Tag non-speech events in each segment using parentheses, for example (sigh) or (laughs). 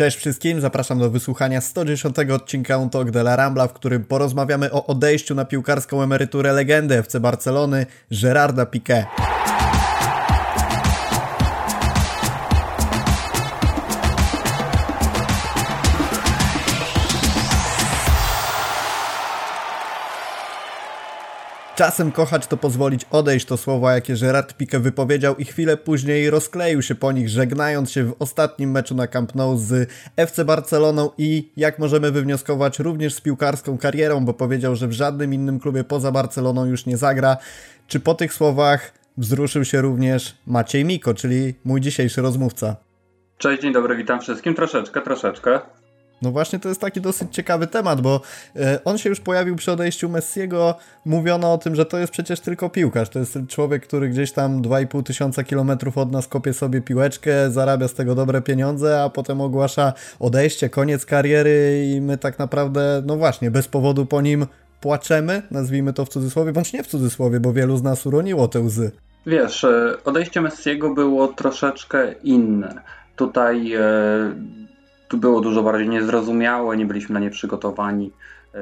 Cześć wszystkim, zapraszam do wysłuchania 110 odcinka Un Talk de la Rambla, w którym porozmawiamy o odejściu na piłkarską emeryturę legendy FC Barcelony Gerarda Piqué. Czasem kochać to pozwolić odejść to słowa, jakie Gerard Piqué wypowiedział i chwilę później rozkleił się po nich, żegnając się w ostatnim meczu na Camp Nou z FC Barceloną i jak możemy wywnioskować również z piłkarską karierą, bo powiedział, że w żadnym innym klubie poza Barceloną już nie zagra. Czy po tych słowach wzruszył się również Maciej Miko, czyli mój dzisiejszy rozmówca? Cześć, dzień dobry, witam wszystkim. Troszeczkę, troszeczkę. No właśnie to jest taki dosyć ciekawy temat, bo e, on się już pojawił przy odejściu Messiego. Mówiono o tym, że to jest przecież tylko piłkarz. To jest człowiek, który gdzieś tam 2,5 tysiąca kilometrów od nas kopie sobie piłeczkę, zarabia z tego dobre pieniądze, a potem ogłasza odejście, koniec kariery i my tak naprawdę, no właśnie, bez powodu po nim płaczemy, nazwijmy to w cudzysłowie, bądź nie w cudzysłowie, bo wielu z nas uroniło te łzy. Wiesz, e, odejście Messiego było troszeczkę inne. Tutaj e, tu było dużo bardziej niezrozumiałe, nie byliśmy na nie przygotowani. E,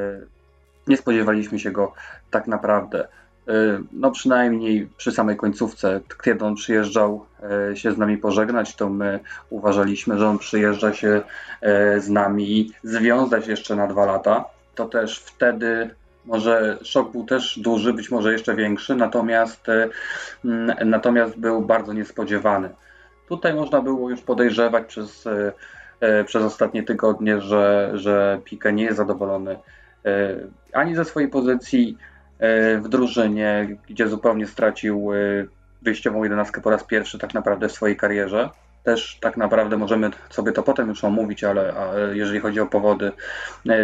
nie spodziewaliśmy się go tak naprawdę. E, no przynajmniej przy samej końcówce, kiedy on przyjeżdżał e, się z nami pożegnać, to my uważaliśmy, że on przyjeżdża się z nami związać jeszcze na dwa lata. To też wtedy może szok był też duży, być może jeszcze większy, natomiast, natomiast był bardzo niespodziewany. Tutaj można było już podejrzewać przez przez ostatnie tygodnie, że, że Pika nie jest zadowolony e, ani ze swojej pozycji e, w drużynie, gdzie zupełnie stracił wyjściową jedenastkę po raz pierwszy tak naprawdę w swojej karierze. Też tak naprawdę możemy sobie to potem już omówić, ale, ale jeżeli chodzi o powody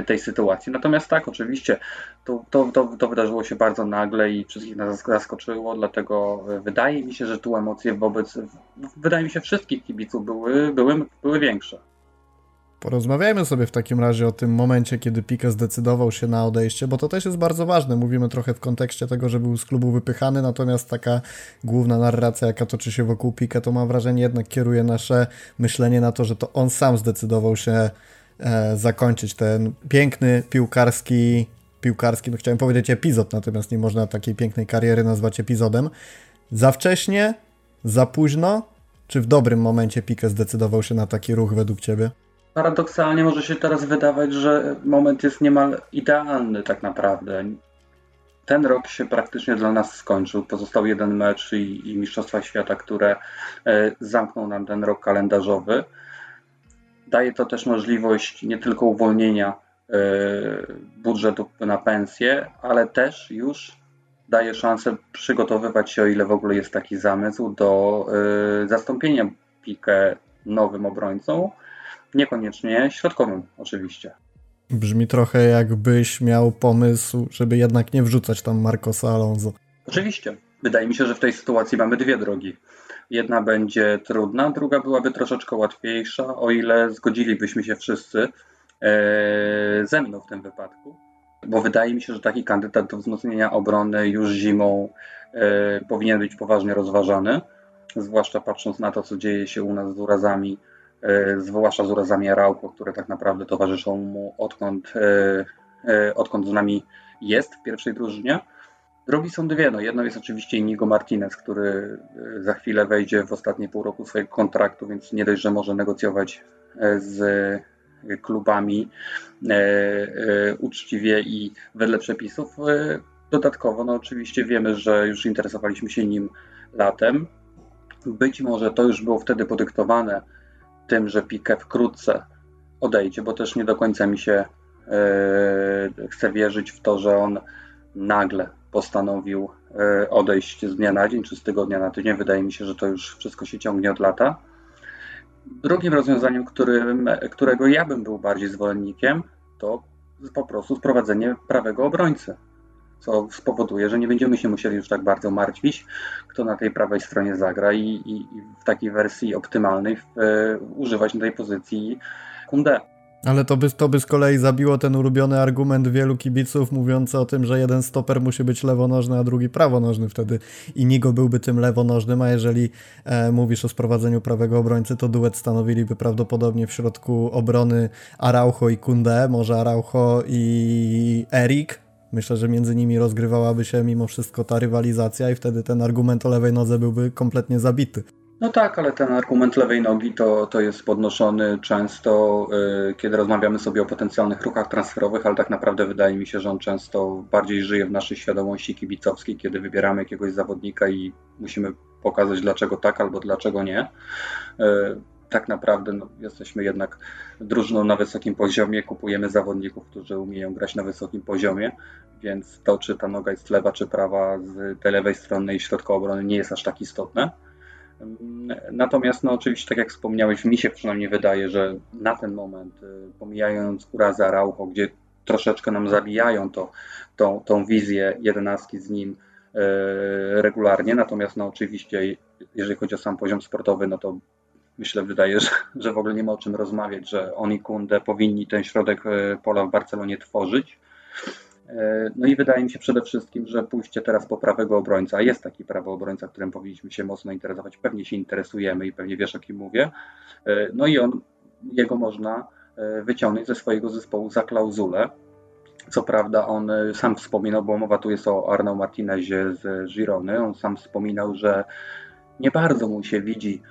tej sytuacji. Natomiast tak, oczywiście, to, to, to, to wydarzyło się bardzo nagle i wszystkich nas zaskoczyło, dlatego wydaje mi się, że tu emocje wobec, wydaje mi się, wszystkich kibiców były, były, były większe. Porozmawiajmy sobie w takim razie o tym momencie, kiedy Pique zdecydował się na odejście, bo to też jest bardzo ważne. Mówimy trochę w kontekście tego, że był z klubu wypychany, natomiast taka główna narracja, jaka toczy się wokół Pique, to mam wrażenie jednak kieruje nasze myślenie na to, że to on sam zdecydował się e, zakończyć ten piękny piłkarski, piłkarski, no chciałem powiedzieć epizod, natomiast nie można takiej pięknej kariery nazwać epizodem. Za wcześnie, za późno, czy w dobrym momencie Pique zdecydował się na taki ruch według Ciebie? Paradoksalnie może się teraz wydawać, że moment jest niemal idealny tak naprawdę. Ten rok się praktycznie dla nas skończył. Pozostał jeden mecz i, i Mistrzostwa Świata, które e, zamkną nam ten rok kalendarzowy. Daje to też możliwość nie tylko uwolnienia e, budżetu na pensję, ale też już daje szansę przygotowywać się, o ile w ogóle jest taki zamysł, do e, zastąpienia Pikę nowym obrońcą Niekoniecznie środkowym, oczywiście. Brzmi trochę jakbyś miał pomysł, żeby jednak nie wrzucać tam Marcosa Alonso. Oczywiście. Wydaje mi się, że w tej sytuacji mamy dwie drogi. Jedna będzie trudna, druga byłaby troszeczkę łatwiejsza, o ile zgodzilibyśmy się wszyscy e, ze mną w tym wypadku. Bo wydaje mi się, że taki kandydat do wzmocnienia obrony już zimą e, powinien być poważnie rozważany, zwłaszcza patrząc na to, co dzieje się u nas z urazami zwłaszcza z urazami Arauco, które tak naprawdę towarzyszą mu odkąd, e, e, odkąd z nami jest w pierwszej drużynie. Drogi są dwie. No, jedno jest oczywiście Inigo Martinez, który za chwilę wejdzie w ostatnie pół roku swojego kontraktu, więc nie dość, że może negocjować z klubami uczciwie i wedle przepisów. Dodatkowo, no oczywiście wiemy, że już interesowaliśmy się nim latem. Być może to już było wtedy podyktowane tym, że Piqué wkrótce odejdzie, bo też nie do końca mi się yy, chce wierzyć w to, że on nagle postanowił yy, odejść z dnia na dzień, czy z tygodnia na tydzień. Wydaje mi się, że to już wszystko się ciągnie od lata. Drugim rozwiązaniem, którym, którego ja bym był bardziej zwolennikiem, to po prostu wprowadzenie prawego obrońcy co spowoduje, że nie będziemy się musieli już tak bardzo martwić, kto na tej prawej stronie zagra i, i, i w takiej wersji optymalnej w, e, używać na tej pozycji Kunde. Ale to by, to by z kolei zabiło ten ulubiony argument wielu kibiców mówiący o tym, że jeden stoper musi być lewonożny, a drugi prawonożny wtedy. I Nigo byłby tym lewonożnym, a jeżeli e, mówisz o sprowadzeniu prawego obrońcy, to duet stanowiliby prawdopodobnie w środku obrony Araujo i Kunde, może Araujo i Erik. Myślę, że między nimi rozgrywałaby się mimo wszystko ta rywalizacja i wtedy ten argument o lewej nodze byłby kompletnie zabity. No tak, ale ten argument lewej nogi to, to jest podnoszony często, yy, kiedy rozmawiamy sobie o potencjalnych ruchach transferowych, ale tak naprawdę wydaje mi się, że on często bardziej żyje w naszej świadomości kibicowskiej, kiedy wybieramy jakiegoś zawodnika i musimy pokazać dlaczego tak albo dlaczego nie. Yy, tak naprawdę no, jesteśmy jednak drużyną na wysokim poziomie, kupujemy zawodników, którzy umieją grać na wysokim poziomie, więc to, czy ta noga jest lewa czy prawa z tej lewej strony i środka obrony nie jest aż tak istotne. Natomiast, no oczywiście, tak jak wspomniałeś, mi się przynajmniej wydaje, że na ten moment, y, pomijając Uraza Raucho, gdzie troszeczkę nam zabijają to, tą, tą wizję jedenastki z nim y, regularnie, natomiast no oczywiście, jeżeli chodzi o sam poziom sportowy, no to myślę, wydaje, że, że w ogóle nie ma o czym rozmawiać, że oni Kunde powinni ten środek y, pola w Barcelonie tworzyć. E, no i wydaje mi się przede wszystkim, że pójście teraz po prawego obrońca, jest taki prawy obrońca, którym powinniśmy się mocno interesować, pewnie się interesujemy i pewnie wiesz o kim mówię, e, no i on, jego można e, wyciągnąć ze swojego zespołu za klauzulę. Co prawda on sam wspominał, bo mowa tu jest o Arnaud Martinezie z Girony, on sam wspominał, że nie bardzo mu się widzi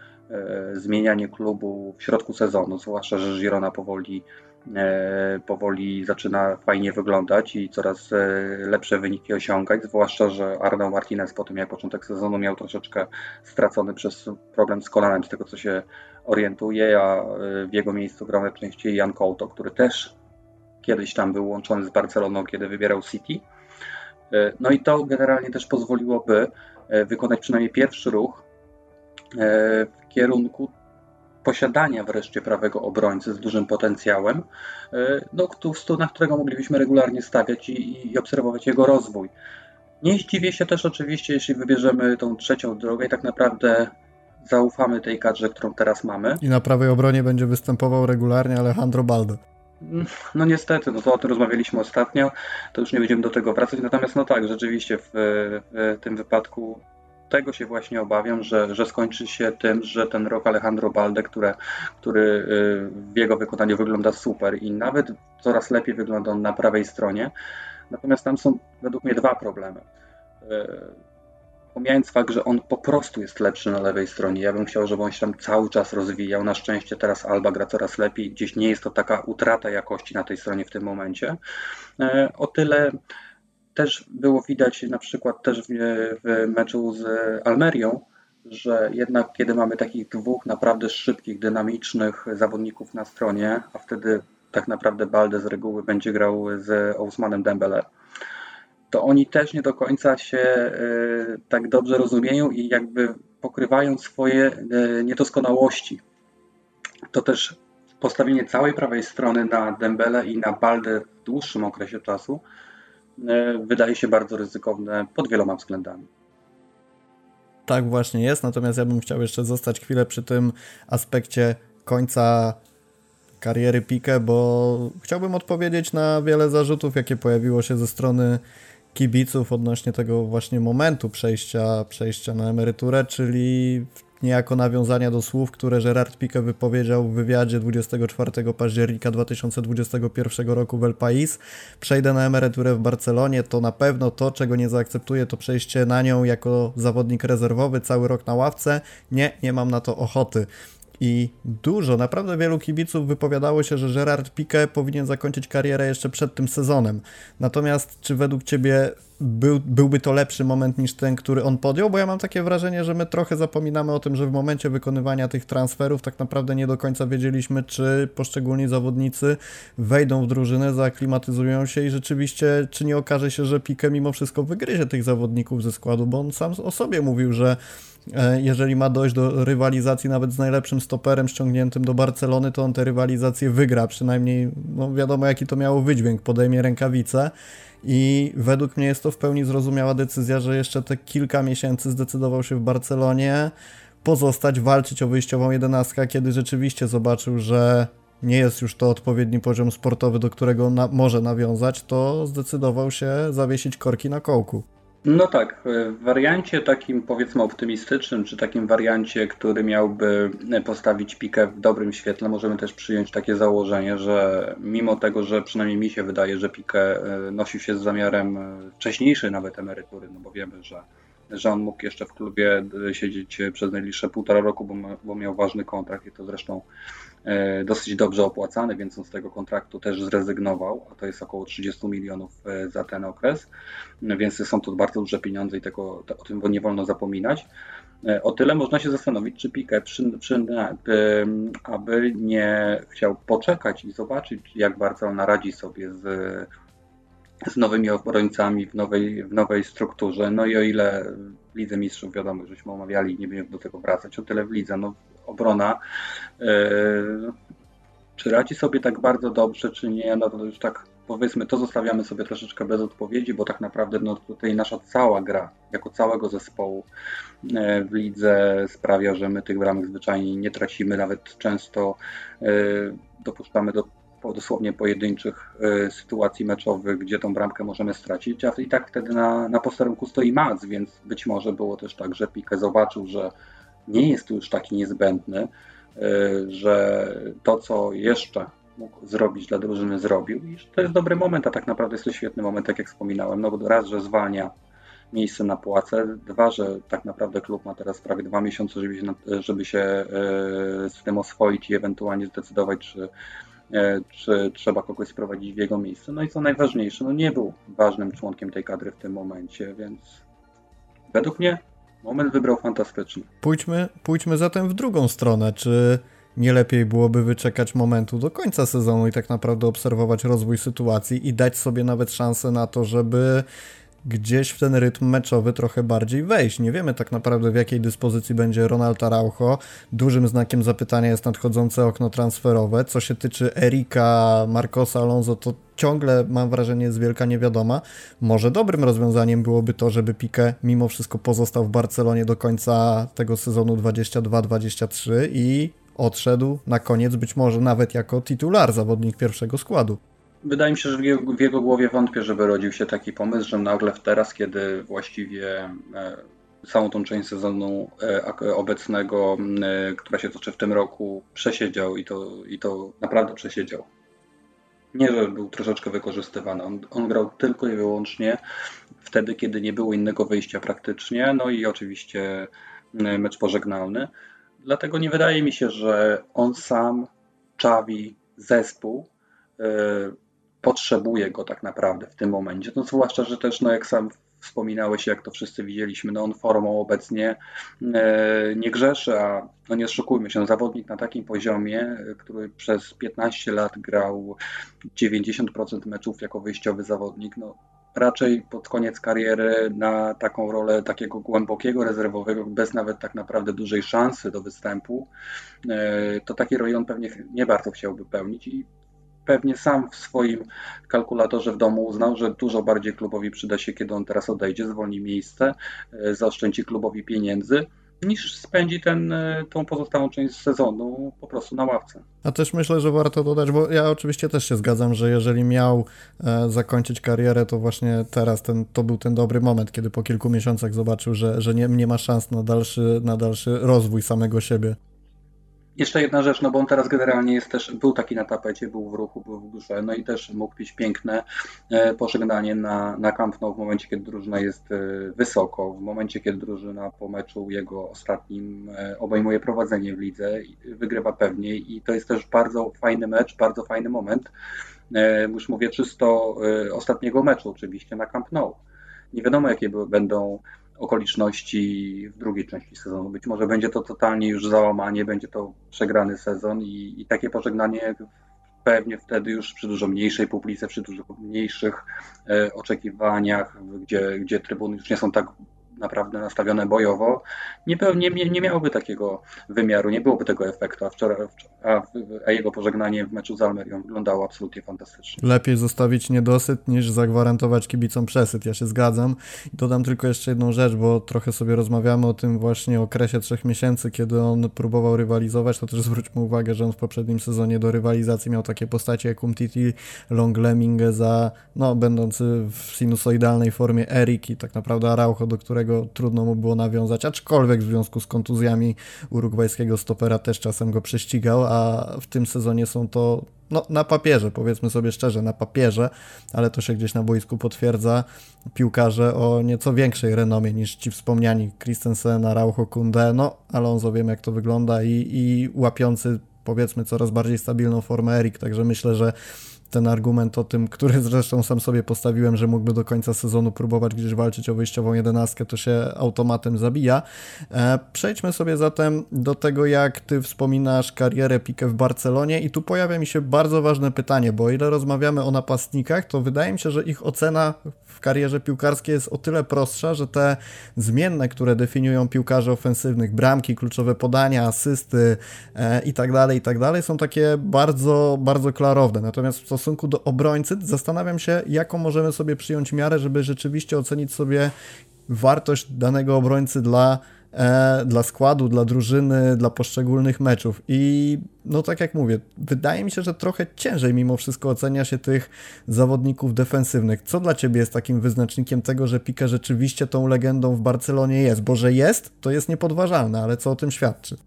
zmienianie klubu w środku sezonu, zwłaszcza, że Girona powoli E, powoli zaczyna fajnie wyglądać i coraz e, lepsze wyniki osiągać, zwłaszcza, że Arnaud Martinez po tym jak początek sezonu miał troszeczkę stracony przez problem z kolanem, z tego co się orientuje, a e, w jego miejscu grał najczęściej Jan Couto, który też kiedyś tam był łączony z Barceloną, kiedy wybierał City. No i to generalnie też pozwoliłoby wykonać przynajmniej pierwszy ruch w kierunku posiadania wreszcie prawego obrońcy z dużym potencjałem, e, no, na którego moglibyśmy regularnie stawiać i, i obserwować jego rozwój. Nie zdziwię się też oczywiście, jeśli wybierzemy tą trzecią drogę i tak naprawdę zaufamy tej kadrze, którą teraz mamy. I na prawej obronie będzie występował regularnie Alejandro Baldo. No niestety, no to o tym rozmawialiśmy ostatnio, to już nie będziemy do tego wracać, natomiast no tak, rzeczywiście w, w tym wypadku tego się właśnie obawiam, że, że skończy się tym, że ten rok Alejandro Balde, które, który y, w jego wykonaniu wygląda super i nawet coraz lepiej wygląda on na prawej stronie. Natomiast tam są według mnie dwa problemy. Y, pomijając fakt, że on po prostu jest lepszy na lewej stronie, ja bym chciał, żeby on się tam cały czas rozwijał. Na szczęście teraz Alba gra coraz lepiej, gdzieś nie jest to taka utrata jakości na tej stronie w tym momencie. Y, o tyle też było widać na przykład też w, w meczu z Almerią, że jednak kiedy mamy takich dwóch naprawdę szybkich, dynamicznych zawodników na stronie, a wtedy tak naprawdę Balde z reguły będzie grał z Ousmanem Dembele, to oni też nie do końca się e, tak dobrze rozumieją i jakby pokrywają swoje e, niedoskonałości. To też postawienie całej prawej strony na Dembele i na Balde w dłuższym okresie czasu wydaje się bardzo ryzykowne pod wieloma względami. Tak właśnie jest, natomiast ja bym chciał jeszcze zostać chwilę przy tym aspekcie końca kariery Pique, bo chciałbym odpowiedzieć na wiele zarzutów, jakie pojawiło się ze strony kibiców odnośnie tego właśnie momentu przejścia, przejścia na emeryturę, czyli niejako nawiązania do słów, które Gerard Pique wypowiedział w wywiadzie 24 października 2021 roku w El País. Przejdę na emeryturę w Barcelonie, to na pewno to, czego nie zaakceptuję, to przejście na nią jako zawodnik rezerwowy cały rok na ławce. Nie, nie mam na to ochoty. I dużo, naprawdę wielu kibiców wypowiadało się, że Gerard Piqué powinien zakończyć karierę jeszcze przed tym sezonem. Natomiast czy według Ciebie był, byłby to lepszy moment niż ten, który on podjął? Bo ja mam takie wrażenie, że my trochę zapominamy o tym, że w momencie wykonywania tych transferów tak naprawdę nie do końca wiedzieliśmy, czy poszczególni zawodnicy wejdą w drużynę, zaaklimatyzują się i rzeczywiście, czy nie okaże się, że Piqué mimo wszystko wygryzie tych zawodników ze składu, bo on sam o sobie mówił, że jeżeli ma dojść do rywalizacji nawet z najlepszym stoperem ściągniętym do Barcelony, to on tę rywalizację wygra, przynajmniej no wiadomo jaki to miało wydźwięk, podejmie rękawice i według mnie jest to w pełni zrozumiała decyzja, że jeszcze te kilka miesięcy zdecydował się w Barcelonie pozostać, walczyć o wyjściową jedenastkę, kiedy rzeczywiście zobaczył, że nie jest już to odpowiedni poziom sportowy, do którego na, może nawiązać, to zdecydował się zawiesić korki na kołku. No tak, w wariancie takim powiedzmy optymistycznym, czy takim wariancie, który miałby postawić pikę w dobrym świetle, możemy też przyjąć takie założenie, że mimo tego, że przynajmniej mi się wydaje, że pikę e, nosił się z zamiarem e, wcześniejszej nawet emerytury, no bo wiemy, że, że on mógł jeszcze w klubie e, siedzieć przez najbliższe półtora roku, bo, bo miał ważny kontrakt i to zresztą dosyć dobrze opłacany, więc on z tego kontraktu też zrezygnował, a to jest około 30 milionów e, za ten okres, więc są to bardzo duże pieniądze i tego, o tym nie wolno zapominać. E, o tyle można się zastanowić, czy Piqué, przy, przy, aby nie chciał poczekać i zobaczyć, jak Barcelona radzi sobie z, z nowymi obrońcami w nowej, w nowej strukturze. No i o ile w Lidze Mistrzów, wiadomo, żeśmy omawiali, nie będziemy do tego wracać, o tyle w Lidze, no obrona. E, czy radzi sobie tak bardzo dobrze, czy nie, no to już tak powiedzmy, to zostawiamy sobie troszeczkę bez odpowiedzi, bo tak naprawdę no, tutaj nasza cała gra, jako całego zespołu e, w lidze sprawia, że my tych bramek zwyczajnie nie tracimy, nawet często e, dopuszczamy do dosłownie pojedynczych sytuacji meczowych, gdzie tą bramkę możemy stracić, a i tak wtedy na, na posterunku stoi Mac, więc być może było też tak, że Pique zobaczył, że nie jest już taki niezbędny, e, że to, co jeszcze mógł zrobić dla drużyny, zrobił. I to jest dobry moment, a tak naprawdę jest to świetny moment, tak jak wspominałem. No bo raz, że zwalnia miejsce na płace, dwa, że tak naprawdę klub ma teraz prawie dwa miesiące, żeby się, żeby się e, z tym oswoić i ewentualnie zdecydować, czy, e, czy trzeba kogoś sprowadzić w jego miejsce. No i co najważniejsze, no nie był ważnym członkiem tej kadry w tym momencie, więc według mnie Moment wybrał fantastyczny. Pójdźmy, pójdźmy zatem w drugą stronę. Czy nie lepiej byłoby wyczekać momentu do końca sezonu i tak naprawdę obserwować rozwój sytuacji i dać sobie nawet szansę na to, żeby gdzieś w ten rytm meczowy trochę bardziej wejść. Nie wiemy tak naprawdę w jakiej dyspozycji będzie Ronald Araujo. Dużym znakiem zapytania jest nadchodzące okno transferowe. Co się tyczy Erika, Marcosa Alonso, to ciągle mam wrażenie jest wielka niewiadoma. Może dobrym rozwiązaniem byłoby to, żeby Pique mimo wszystko pozostał w Barcelonie do końca tego sezonu 22-23 i odszedł na koniec być może nawet jako titular zawodnik pierwszego składu. Wydaje mi się, że w jego, głowie wątpię, żeby rodził się taki pomysł, że nagle teraz, kiedy właściwie e, całą tą część sezonu e, obecnego, e, która się toczy w tym roku, przesiedział i to, i to naprawdę przesiedział. Nie, że był troszeczkę wykorzystywany. On, on grał tylko i wyłącznie wtedy, kiedy nie było innego wyjścia praktycznie. No i oczywiście mecz pożegnalny. Dlatego nie wydaje mi się, że on sam, Czawi, zespół potrzebuje go tak naprawdę w tym momencie. No zwłaszcza, że też, no jak sam wspominałeś, jak to wszyscy widzieliśmy, no on formą obecnie e, nie grzeszy, a no nie szukujmy się, zawodnik na takim poziomie, który przez 15 lat grał 90% meczów jako wyjściowy zawodnik, no raczej pod koniec kariery na taką rolę takiego głębokiego rezerwowego, bez nawet tak naprawdę dużej szansy do występu, e, to taki roli on pewnie nie bardzo chciałby pełnić i pewnie sam w swoim kalkulatorze w domu uznał, że dużo bardziej klubowi przyda się, kiedy on teraz odejdzie, zwolni miejsce, e, zaoszczędzi klubowi pieniędzy niż spędzi ten, e, tą pozostałą część sezonu po prostu na ławce. A też myślę, że warto dodać, bo ja oczywiście też się zgadzam, że jeżeli miał e, zakończyć karierę, to właśnie teraz ten, to był ten dobry moment, kiedy po kilku miesiącach zobaczył, że, że nie, nie ma szans na dalszy, na dalszy rozwój samego siebie. Jeszcze jedna rzecz, no bo on teraz generalnie jest też, był taki na tapecie, był w ruchu, był w grze, no i też mógł być piękne e, pożegnanie na, na Camp Nou w momencie, kiedy drużyna jest e, wysoko, w momencie, kiedy drużyna po meczu jego ostatnim e, obejmuje prowadzenie w lidze, wygrywa pewnie i to jest też bardzo fajny mecz, bardzo fajny moment, już mówię czysto ostatniego meczu oczywiście na Camp Nou. Nie wiadomo, jakie będą okoliczności w drugiej części sezonu. Być może będzie to totalnie już załamanie, będzie to przegrany sezon i, i takie pożegnanie pewnie wtedy już przy dużo mniejszej publice, przy dużo mniejszych e, oczekiwaniach, gdzie, gdzie trybuny już nie są tak naprawdę nastawione bojowo, nie, nie, nie miałoby takiego wymiaru, nie byłoby tego efektu, a, wczoraj, a, a jego pożegnanie w meczu z Almerią wyglądało absolutnie fantastycznie. Lepiej zostawić niedosyt niż zagwarantować kibicom przesyt, ja się zgadzam. Dodam tylko jeszcze jedną rzecz, bo trochę sobie rozmawiamy o tym właśnie okresie trzech miesięcy, kiedy on próbował rywalizować, to też zwróćmy uwagę, że on w poprzednim sezonie do rywalizacji miał takie postacie jak Umtiti, Long Lemming za, no, będący w sinusoidalnej formie Erik i tak naprawdę Araujo, do którego trudno mu było nawiązać, aczkolwiek w związku z kontuzjami urugwajskiego stopera też czasem go prześcigał, a w tym sezonie są to no, na papierze, powiedzmy sobie szczerze, na papierze, ale to się gdzieś na boisku potwierdza, piłkarze o nieco większej renomie niż ci wspomniani Christensen, Araujo, Kunde, no Alonso wiem jak to wygląda i, i łapiący powiedzmy coraz bardziej stabilną formę Erik, także myślę, że ten argument o tym, który zresztą sam sobie postawiłem, że mógłby do końca sezonu próbować gdzieś walczyć o wyjściową jedenastkę, to się automatem zabija. E, przejdźmy sobie zatem do tego, jak ty wspominasz karierę Pique w Barcelonie i tu pojawia mi się bardzo ważne pytanie, bo o ile rozmawiamy o napastnikach, to wydaje mi się, że ich ocena w karierze piłkarskiej jest o tyle prostsza, że te zmienne, które definiują piłkarzy ofensywnych, bramki, kluczowe podania, asysty e, i tak tak są takie bardzo, bardzo klarowne. Natomiast w stosunku do obrońcy zastanawiam się, jaką możemy sobie przyjąć miarę, żeby rzeczywiście ocenić sobie wartość danego obrońcy dla e, dla składu, dla drużyny, dla poszczególnych meczów. I no tak jak mówię, wydaje mi się, że trochę ciężej mimo wszystko ocenia się tych zawodników defensywnych. Co dla Ciebie jest takim wyznacznikiem tego, że Pique rzeczywiście tą legendą w Barcelonie jest? Bo że jest, to jest niepodważalne, ale co o tym świadczy?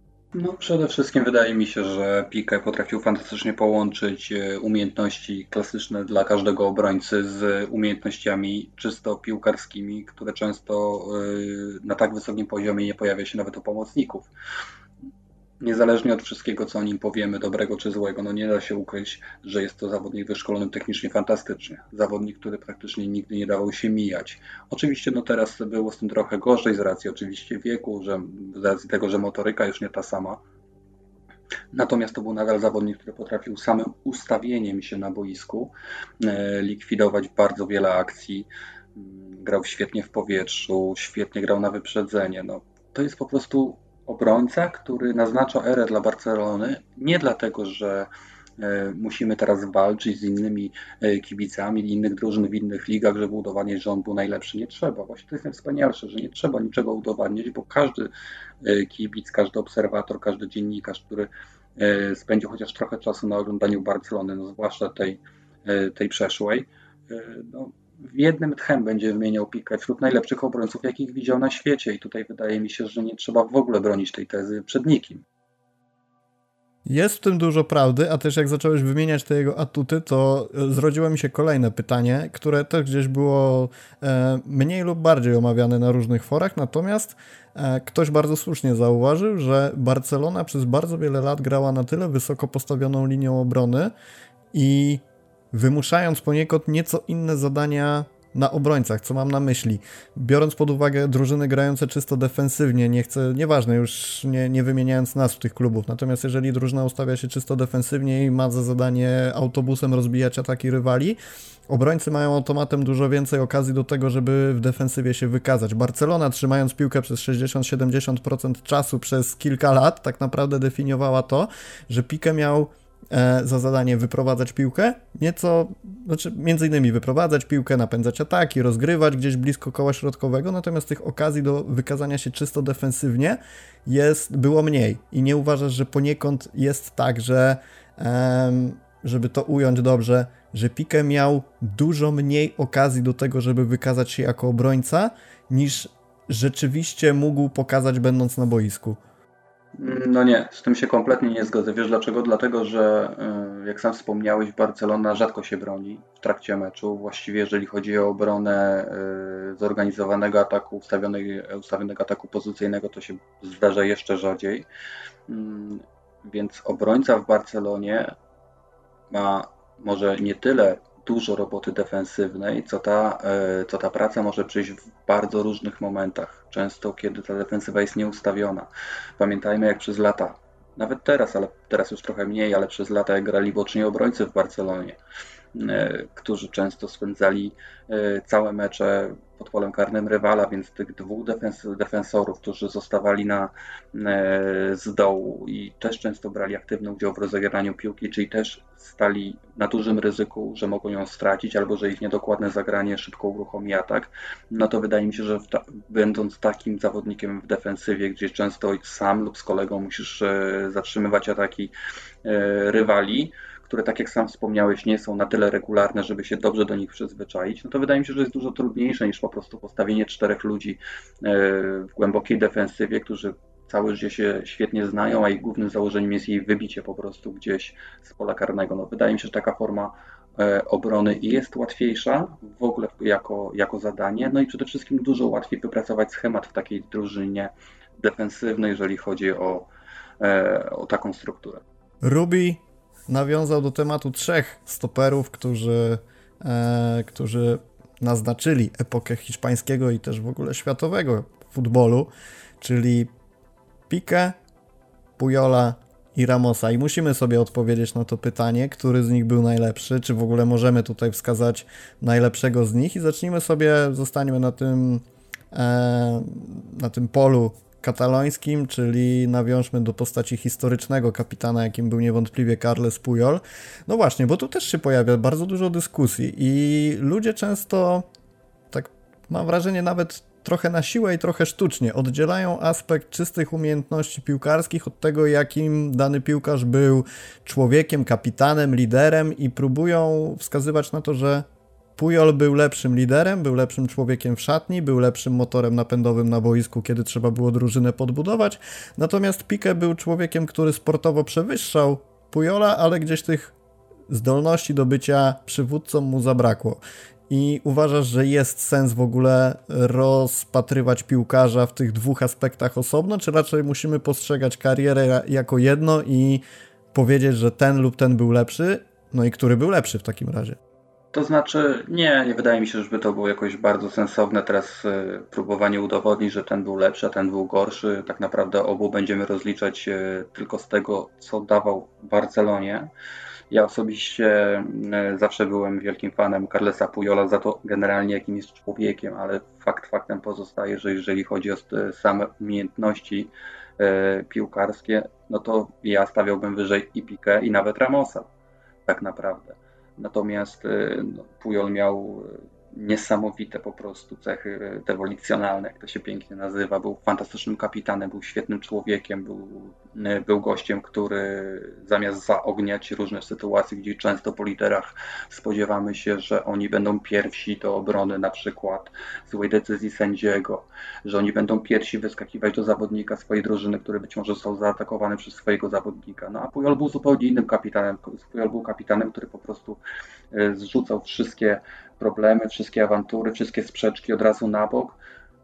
No, przede wszystkim wydaje mi się, że Pique potrafił fantastycznie połączyć e, umiejętności klasyczne dla każdego obrońcy z umiejętnościami czysto piłkarskimi, które często e, na tak wysokim poziomie nie pojawia się nawet u pomocników niezależnie od wszystkiego, co o nim powiemy, dobrego czy złego, no nie da się ukryć, że jest to zawodnik wyszkolony technicznie fantastycznie. Zawodnik, który praktycznie nigdy nie dawał się mijać. Oczywiście no teraz było z tym trochę gorzej z racji oczywiście wieku, że, z racji tego, że motoryka już nie ta sama. Natomiast to był nadal zawodnik, który potrafił samym ustawieniem się na boisku e, likwidować bardzo wiele akcji. Mm, grał świetnie w powietrzu, świetnie grał na wyprzedzenie. No, to jest po prostu obrońca, który naznacza erę dla Barcelony nie dlatego, że e, musimy teraz walczyć z innymi e, kibicami innych drużyn w innych ligach, żeby udowadniać, że on był najlepszy. Nie trzeba. Właśnie to jest najwspanialsze, że nie trzeba niczego udowadniać, bo każdy e, kibic, każdy obserwator, każdy dziennikarz, który spędził chociaż trochę czasu na oglądaniu Barcelony, no zwłaszcza tej, tej przeszłej, no, jednym tchem będzie wymieniał Pikę wśród najlepszych obrońców, jakich widział na świecie. I tutaj wydaje mi się, że nie trzeba w ogóle bronić tej tezy przed nikim. Jest w tym dużo prawdy, a też jak zacząłeś wymieniać te jego atuty, to e, zrodziło mi się kolejne pytanie, które też gdzieś było e, mniej lub bardziej omawiane na różnych forach, natomiast e, ktoś bardzo słusznie zauważył, że Barcelona przez bardzo wiele lat grała na tyle wysoko postawioną linią obrony i wymuszając poniekąd nieco inne zadania na obrońcach, co mam na myśli. Biorąc pod uwagę drużyny grające czysto defensywnie, nie chcę, nieważne, już nie, nie wymieniając nazw tych klubów, natomiast jeżeli drużyna ustawia się czysto defensywnie i ma za zadanie autobusem rozbijać ataki rywali, obrońcy mają automatem dużo więcej okazji do tego, żeby w defensywie się wykazać. Barcelona trzymając piłkę przez 60-70% czasu przez kilka lat, tak naprawdę definiowała to, że Pique miał za zadanie wyprowadzać piłkę, nieco, znaczy między innymi wyprowadzać piłkę, napędzać ataki, rozgrywać gdzieś blisko koła środkowego, natomiast tych okazji do wykazania się czysto defensywnie jest, było mniej i nie uważasz, że poniekąd jest tak, że żeby to ująć dobrze, że Pique miał dużo mniej okazji do tego, żeby wykazać się jako obrońca, niż rzeczywiście mógł pokazać będąc na boisku. No nie, z tym się kompletnie nie zgodzę. Wiesz dlaczego? Dlatego, że e, jak sam wspomniałeś, Barcelona rzadko się broni w trakcie meczu. Właściwie jeżeli chodzi o obronę e, zorganizowanego ataku, ustawionego ataku pozycyjnego, to się zdarza jeszcze rzadziej. Mm, więc obrońca w Barcelonie ma może nie tyle dużo roboty defensywnej, co ta, e, co ta praca może przyjść w bardzo różnych momentach. Często, kiedy ta defensywa jest nieustawiona. Pamiętajmy, jak przez lata, nawet teraz, ale teraz już trochę mniej, ale przez lata jak grali boczni obrońcy w Barcelonie, e, którzy często spędzali e, całe mecze pod polem karnym rywala, więc tych dwóch defens defensorów, którzy zostawali na, e, z dołu i też często brali aktywny udział w rozgraniu piłki, czyli też stali na dużym ryzyku, że mogą ją stracić albo że ich niedokładne zagranie szybko uruchomi atak, no to wydaje mi się, że ta, będąc takim zawodnikiem w defensywie, gdzie często sam lub z kolegą musisz e, zatrzymywać ataki e, rywali, które tak jak sam wspomniałeś, nie są na tyle regularne, żeby się dobrze do nich przyzwyczaić, no to wydaje mi się, że jest dużo trudniejsze niż po prostu postawienie czterech ludzi e, w głębokiej defensywie, którzy całe życie się świetnie znają, a ich głównym założeniem jest jej wybicie po prostu gdzieś z pola karnego. No, wydaje mi się, że taka forma e, obrony jest łatwiejsza w ogóle jako, jako zadanie, no i przede wszystkim dużo łatwiej wypracować schemat w takiej drużynie defensywnej, jeżeli chodzi o, e, o taką strukturę. Ruby nawiązał do tematu trzech stoperów, którzy, e, którzy naznaczyli epokę hiszpańskiego i też w ogóle światowego futbolu, czyli Pique, Pujola i Ramosa. I musimy sobie odpowiedzieć na to pytanie, który z nich był najlepszy, czy w ogóle możemy tutaj wskazać najlepszego z nich i zacznijmy sobie, zostaniemy na tym, e, na tym polu katalońskim, czyli nawiążmy do postaci historycznego kapitana, jakim był niewątpliwie Carles Puyol. No właśnie, bo tu też się pojawia bardzo dużo dyskusji i ludzie często, tak mam wrażenie, nawet trochę na siłę i trochę sztucznie oddzielają aspekt czystych umiejętności piłkarskich od tego, jakim dany piłkarz był człowiekiem, kapitanem, liderem i próbują wskazywać na to, że Pujol był lepszym liderem, był lepszym człowiekiem w szatni, był lepszym motorem napędowym na boisku, kiedy trzeba było drużynę podbudować. Natomiast Pique był człowiekiem, który sportowo przewyższał Pujola, ale gdzieś tych zdolności do bycia przywódcą mu zabrakło. I uważasz, że jest sens w ogóle rozpatrywać piłkarza w tych dwóch aspektach osobno, czy raczej musimy postrzegać karierę jako jedno i powiedzieć, że ten lub ten był lepszy? No i który był lepszy w takim razie? To znaczy, nie, nie wydaje mi się, żeby to było jakoś bardzo sensowne teraz y, próbowanie udowodnić, że ten był lepszy, a ten był gorszy. Tak naprawdę obu będziemy rozliczać y, tylko z tego, co dawał Barcelonie. Ja osobiście y, zawsze byłem wielkim fanem Carlesa Pujola za to generalnie, jakim jest człowiekiem, ale fakt faktem pozostaje, że jeżeli chodzi o same umiejętności piłkarskie, no to ja stawiałbym wyżej i Piqué i nawet Ramosa tak naprawdę. Natomiast y, no, Pujol miał niesamowite po prostu cechy dewolicjonalne, jak to się pięknie nazywa. Był fantastycznym kapitanem, był świetnym człowiekiem, był, był gościem, który zamiast zaogniać różne sytuacje, gdzie często po liderach spodziewamy się, że oni będą pierwsi do obrony na przykład złej decyzji sędziego, że oni będą pierwsi wyskakiwać do zawodnika swojej drużyny, który być może został zaatakowany przez swojego zawodnika. No a Pujol był zupełnie innym kapitanem. Pujol był kapitanem, który po prostu e, zrzucał wszystkie problemy, wszystkie awantury, wszystkie sprzeczki od razu na bok,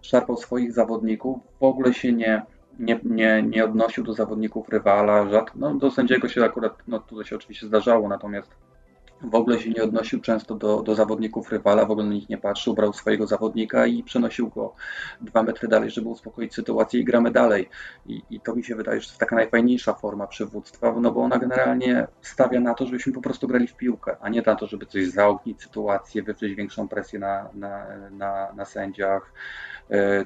szarpał swoich zawodników, w ogóle się nie, nie, nie, nie odnosił do zawodników rywala, żad, no, do sędziego się akurat, no tutaj się oczywiście zdarzało, natomiast w ogóle się nie odnosił często do, do zawodników rywala, w ogóle na nich nie patrzył, brał swojego zawodnika i przenosił go dwa metry dalej, żeby uspokoić sytuację i gramy dalej. I, I, to mi się wydaje, że to jest taka najfajniejsza forma przywództwa, no bo ona generalnie stawia na to, żebyśmy po prostu grali w piłkę, a nie na to, żeby coś zaognić sytuację, wywrzeć większą presję na, na, na, na sędziach,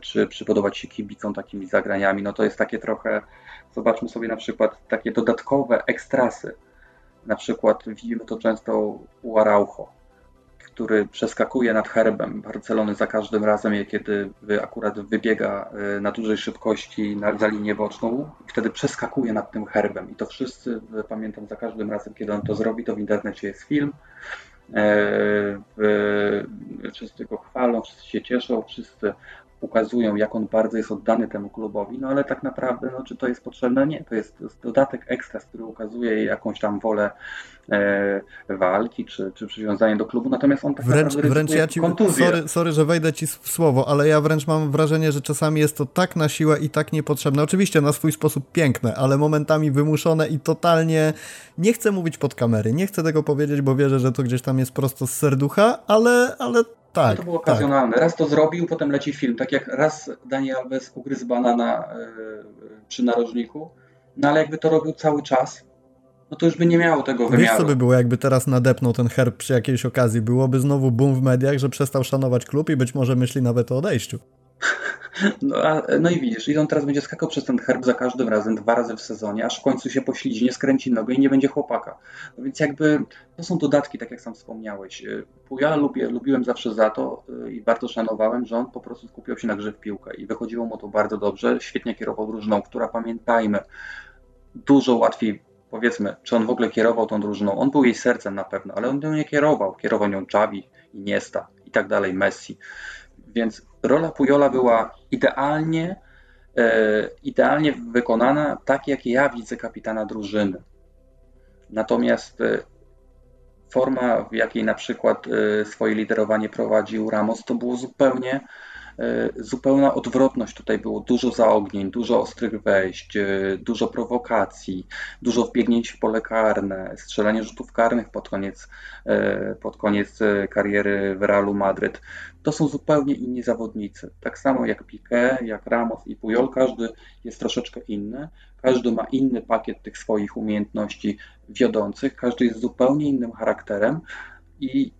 czy przypodobać się kibicom takimi zagraniami. No to jest takie trochę, zobaczmy sobie na przykład takie dodatkowe ekstrasy na przykład widzimy to często u Araujo, który przeskakuje nad herbem Barcelony za każdym razem, kiedy akurat wybiega y, na dużej szybkości na, za linię boczną wtedy przeskakuje nad tym herbem. I to wszyscy, pamiętam za każdym razem, kiedy on to zrobi, to w internecie jest film. E, wszyscy go chwalą, wszyscy się cieszą, wszyscy ukazują, jak on bardzo jest oddany temu klubowi, no ale tak naprawdę, no, czy to jest potrzebne? Nie, to jest, to jest dodatek ekstra, który ukazuje jakąś tam wolę e, walki, czy, czy przywiązanie do klubu, natomiast on tak wręcz, naprawdę wręcz ja ci, sorry, sorry, że wejdę ci w słowo, ale ja wręcz mam wrażenie, że czasami jest to tak na siłę i tak niepotrzebne, oczywiście na swój sposób piękne, ale momentami wymuszone i totalnie, nie chcę mówić pod kamery, nie chcę tego powiedzieć, bo wierzę, że to gdzieś tam jest prosto z serducha, ale, ale tak, to było okazjonalne. Tak. Raz to zrobił, potem leci film. Tak jak raz Daniel Alves ugryzł banana yy, przy narożniku, no ale jakby to robił cały czas, no to już by nie miało tego wymiaru. Wiesz co by było, jakby teraz nadepnął ten herb przy jakiejś okazji? Byłoby znowu boom w mediach, że przestał szanować klub i być może myśli nawet o odejściu. (laughs) No, a, no i widzisz, i on teraz będzie skakał przez ten herb za każdym razem, dwa razy w sezonie, aż w końcu się poślidzi, nie skręci nogę i nie będzie chłopaka. No więc jakby to są dodatki, tak jak sam wspomniałeś. Ja lubię, lubiłem zawsze za to y, i bardzo szanowałem, że on po prostu skupiał się na grze w piłkę i wychodziło mu to bardzo dobrze, świetnie kierował drużyną, która pamiętajmy, dużo łatwiej powiedzmy, czy on w ogóle kierował tą drużyną. On był jej sercem na pewno, ale on nią nie kierował. Kierował nią Xavi, Iniesta i tak dalej, Messi. Więc rola Pujola była idealnie, e, idealnie wykonana, tak jak ja widzę kapitana drużyny. Natomiast e, forma, w jakiej na przykład e, swoje liderowanie prowadził Ramos, to było zupełnie zupełna odwrotność tutaj było. Dużo zaognień, dużo ostrych wejść, e, dużo prowokacji, dużo wbiegnięć w pole karne, strzelanie rzutów karnych pod koniec, e, pod koniec kariery w Realu Madryt. To są zupełnie inni zawodnicy. Tak samo jak Piqué, jak Ramos i Puyol, każdy jest troszeczkę inny. Każdy ma inny pakiet tych swoich umiejętności wiodących, każdy jest zupełnie innym charakterem i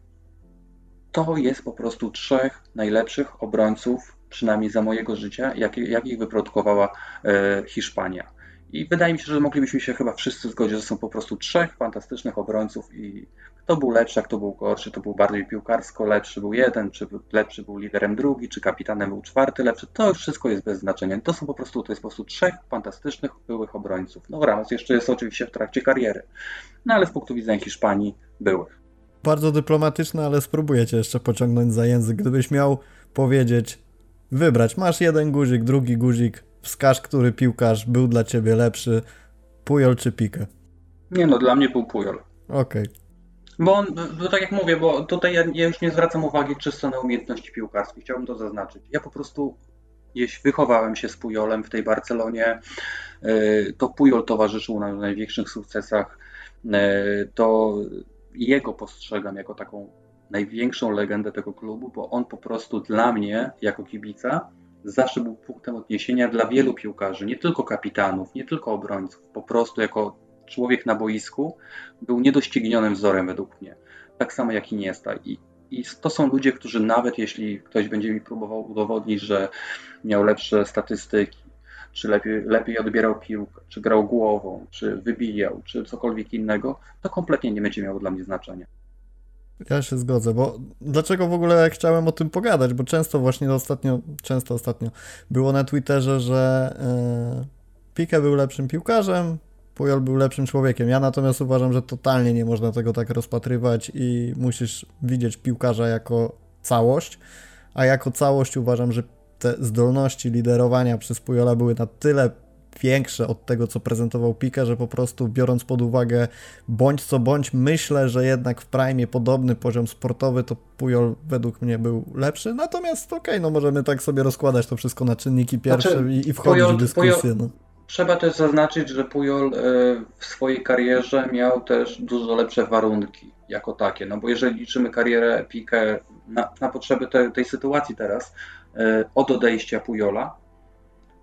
to jest po prostu trzech najlepszych obrońców, przynajmniej za mojego życia, jakich, wyprodukowała e, Hiszpania. I wydaje mi się, że moglibyśmy się chyba wszyscy zgodzić, że są po prostu trzech fantastycznych obrońców i kto był lepszy, a kto był gorszy, to był bardziej piłkarsko lepszy był jeden, czy lepszy był liderem drugi, czy kapitanem był czwarty lepszy, to wszystko jest bez znaczenia. To są po prostu, to jest po prostu trzech fantastycznych byłych obrońców. No Ramos jeszcze jest oczywiście w trakcie kariery, no ale z punktu widzenia Hiszpanii byłych bardzo dyplomatyczne, ale spróbuję cię jeszcze pociągnąć za język. Gdybyś miał powiedzieć, wybrać, masz jeden guzik, drugi guzik, wskaż, który piłkarz był dla ciebie lepszy, Pujol czy Pikę? Nie no, dla mnie był Pujol. Okej. Okay. Bo on, bo tak jak mówię, bo tutaj ja, ja, już nie zwracam uwagi czysto na umiejętności piłkarskie, chciałbym to zaznaczyć. Ja po prostu, jeśli wychowałem się z Pujolem w tej Barcelonie, y, to Pujol towarzyszył na największych sukcesach, y, to jego postrzegam jako taką największą legendę tego klubu, bo on po prostu dla mnie, jako kibica, zawsze był punktem odniesienia dla wielu piłkarzy, nie tylko kapitanów, nie tylko obrońców. Po prostu jako człowiek na boisku był niedoścignionym wzorem według mnie. Tak samo jak Iniesta. I, I to są ludzie, którzy nawet jeśli ktoś będzie mi próbował udowodnić, że miał lepsze statystyki, czy lepiej, lepiej odbierał piłkę, czy grał głową, czy wybijał, czy cokolwiek innego, to kompletnie nie będzie miało dla mnie znaczenia. Ja się zgodzę, bo dlaczego w ogóle chciałem o tym pogadać? Bo często właśnie ostatnio, często ostatnio było na Twitterze, że yy, był lepszym piłkarzem, Pujol był lepszym człowiekiem. Ja natomiast uważam, że totalnie nie można tego tak rozpatrywać i musisz widzieć piłkarza jako całość, a jako całość uważam, że te zdolności liderowania przez Pujola były na tyle większe od tego, co prezentował Pika, że po prostu biorąc pod uwagę bądź co bądź, myślę, że jednak w prime podobny poziom sportowy, to Pujol według mnie był lepszy. Natomiast okej, okay, no możemy tak sobie rozkładać to wszystko na czynniki pierwsze znaczy, i, i wchodzić Pujol, w dyskusję. Pujol, no. Trzeba też zaznaczyć, że Pujol e, w swojej karierze miał też dużo lepsze warunki jako takie, no bo jeżeli liczymy karierę Pikę na, na potrzeby te, tej sytuacji teraz, od odejścia Pujola,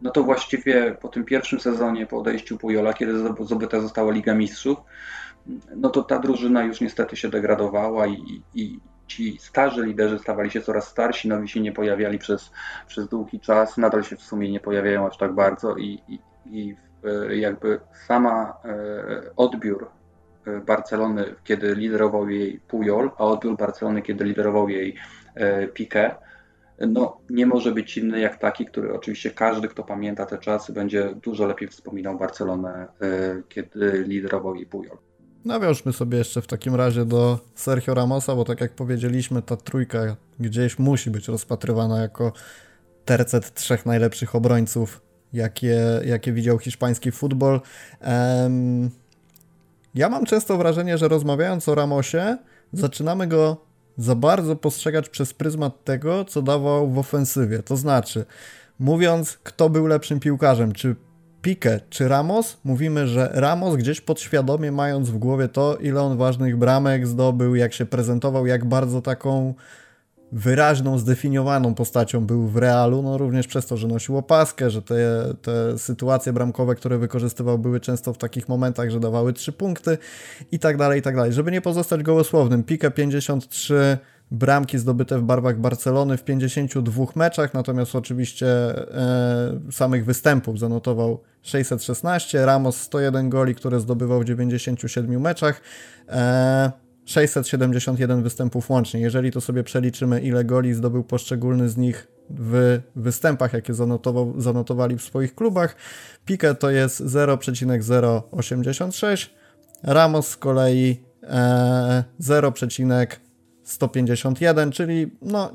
no to właściwie po tym pierwszym sezonie, po odejściu Pujola, kiedy zdobyta została Liga Mistrzów, no to ta drużyna już niestety się degradowała i, i ci starzy liderzy stawali się coraz starsi, nowi się nie pojawiali przez, przez długi czas, nadal się w sumie nie pojawiają aż tak bardzo i, i, i jakby sama e, odbiór e, Barcelony, kiedy liderował jej Pujol, a odbiór Barcelony, kiedy liderował jej Piqué, no, nie może być inny jak taki, który oczywiście każdy, kto pamięta te czasy, będzie dużo lepiej wspominał Barcelonę, e, kiedy liderował jej Pujol. Nawiążmy sobie jeszcze w takim razie do Sergio Ramosa, bo tak jak powiedzieliśmy, ta trójka gdzieś musi być rozpatrywana jako tercet trzech najlepszych obrońców, jakie, jakie widział hiszpański futbol. Um, ja mam często wrażenie, że rozmawiając o Ramosie, zaczynamy go za bardzo postrzegać przez pryzmat tego, co dawał w ofensywie. To znaczy, mówiąc, kto był lepszym piłkarzem, czy Pique, czy Ramos, mówimy, że Ramos gdzieś podświadomie mając w głowie to, ile on ważnych bramek zdobył, jak się prezentował, jak bardzo taką wyraźną, zdefiniowaną postacią był w Realu, no również przez to, że nosił opaskę, że te, te sytuacje bramkowe, które wykorzystywał, były często w takich momentach, że dawały trzy punkty i tak dalej, i tak dalej. Żeby nie pozostać gołosłownym, Pique 53 bramki zdobyte w barwach Barcelony w 52 meczach, natomiast oczywiście e, samych występów zanotował 616, Ramos 101 goli, które zdobywał w 97 meczach. E, 671 występów łącznie. Jeżeli to sobie przeliczymy, ile goli zdobył poszczególny z nich w występach, jakie zanotował, zanotowali w swoich klubach, Pique to jest 0,086, Ramos z kolei e, 0,151, czyli no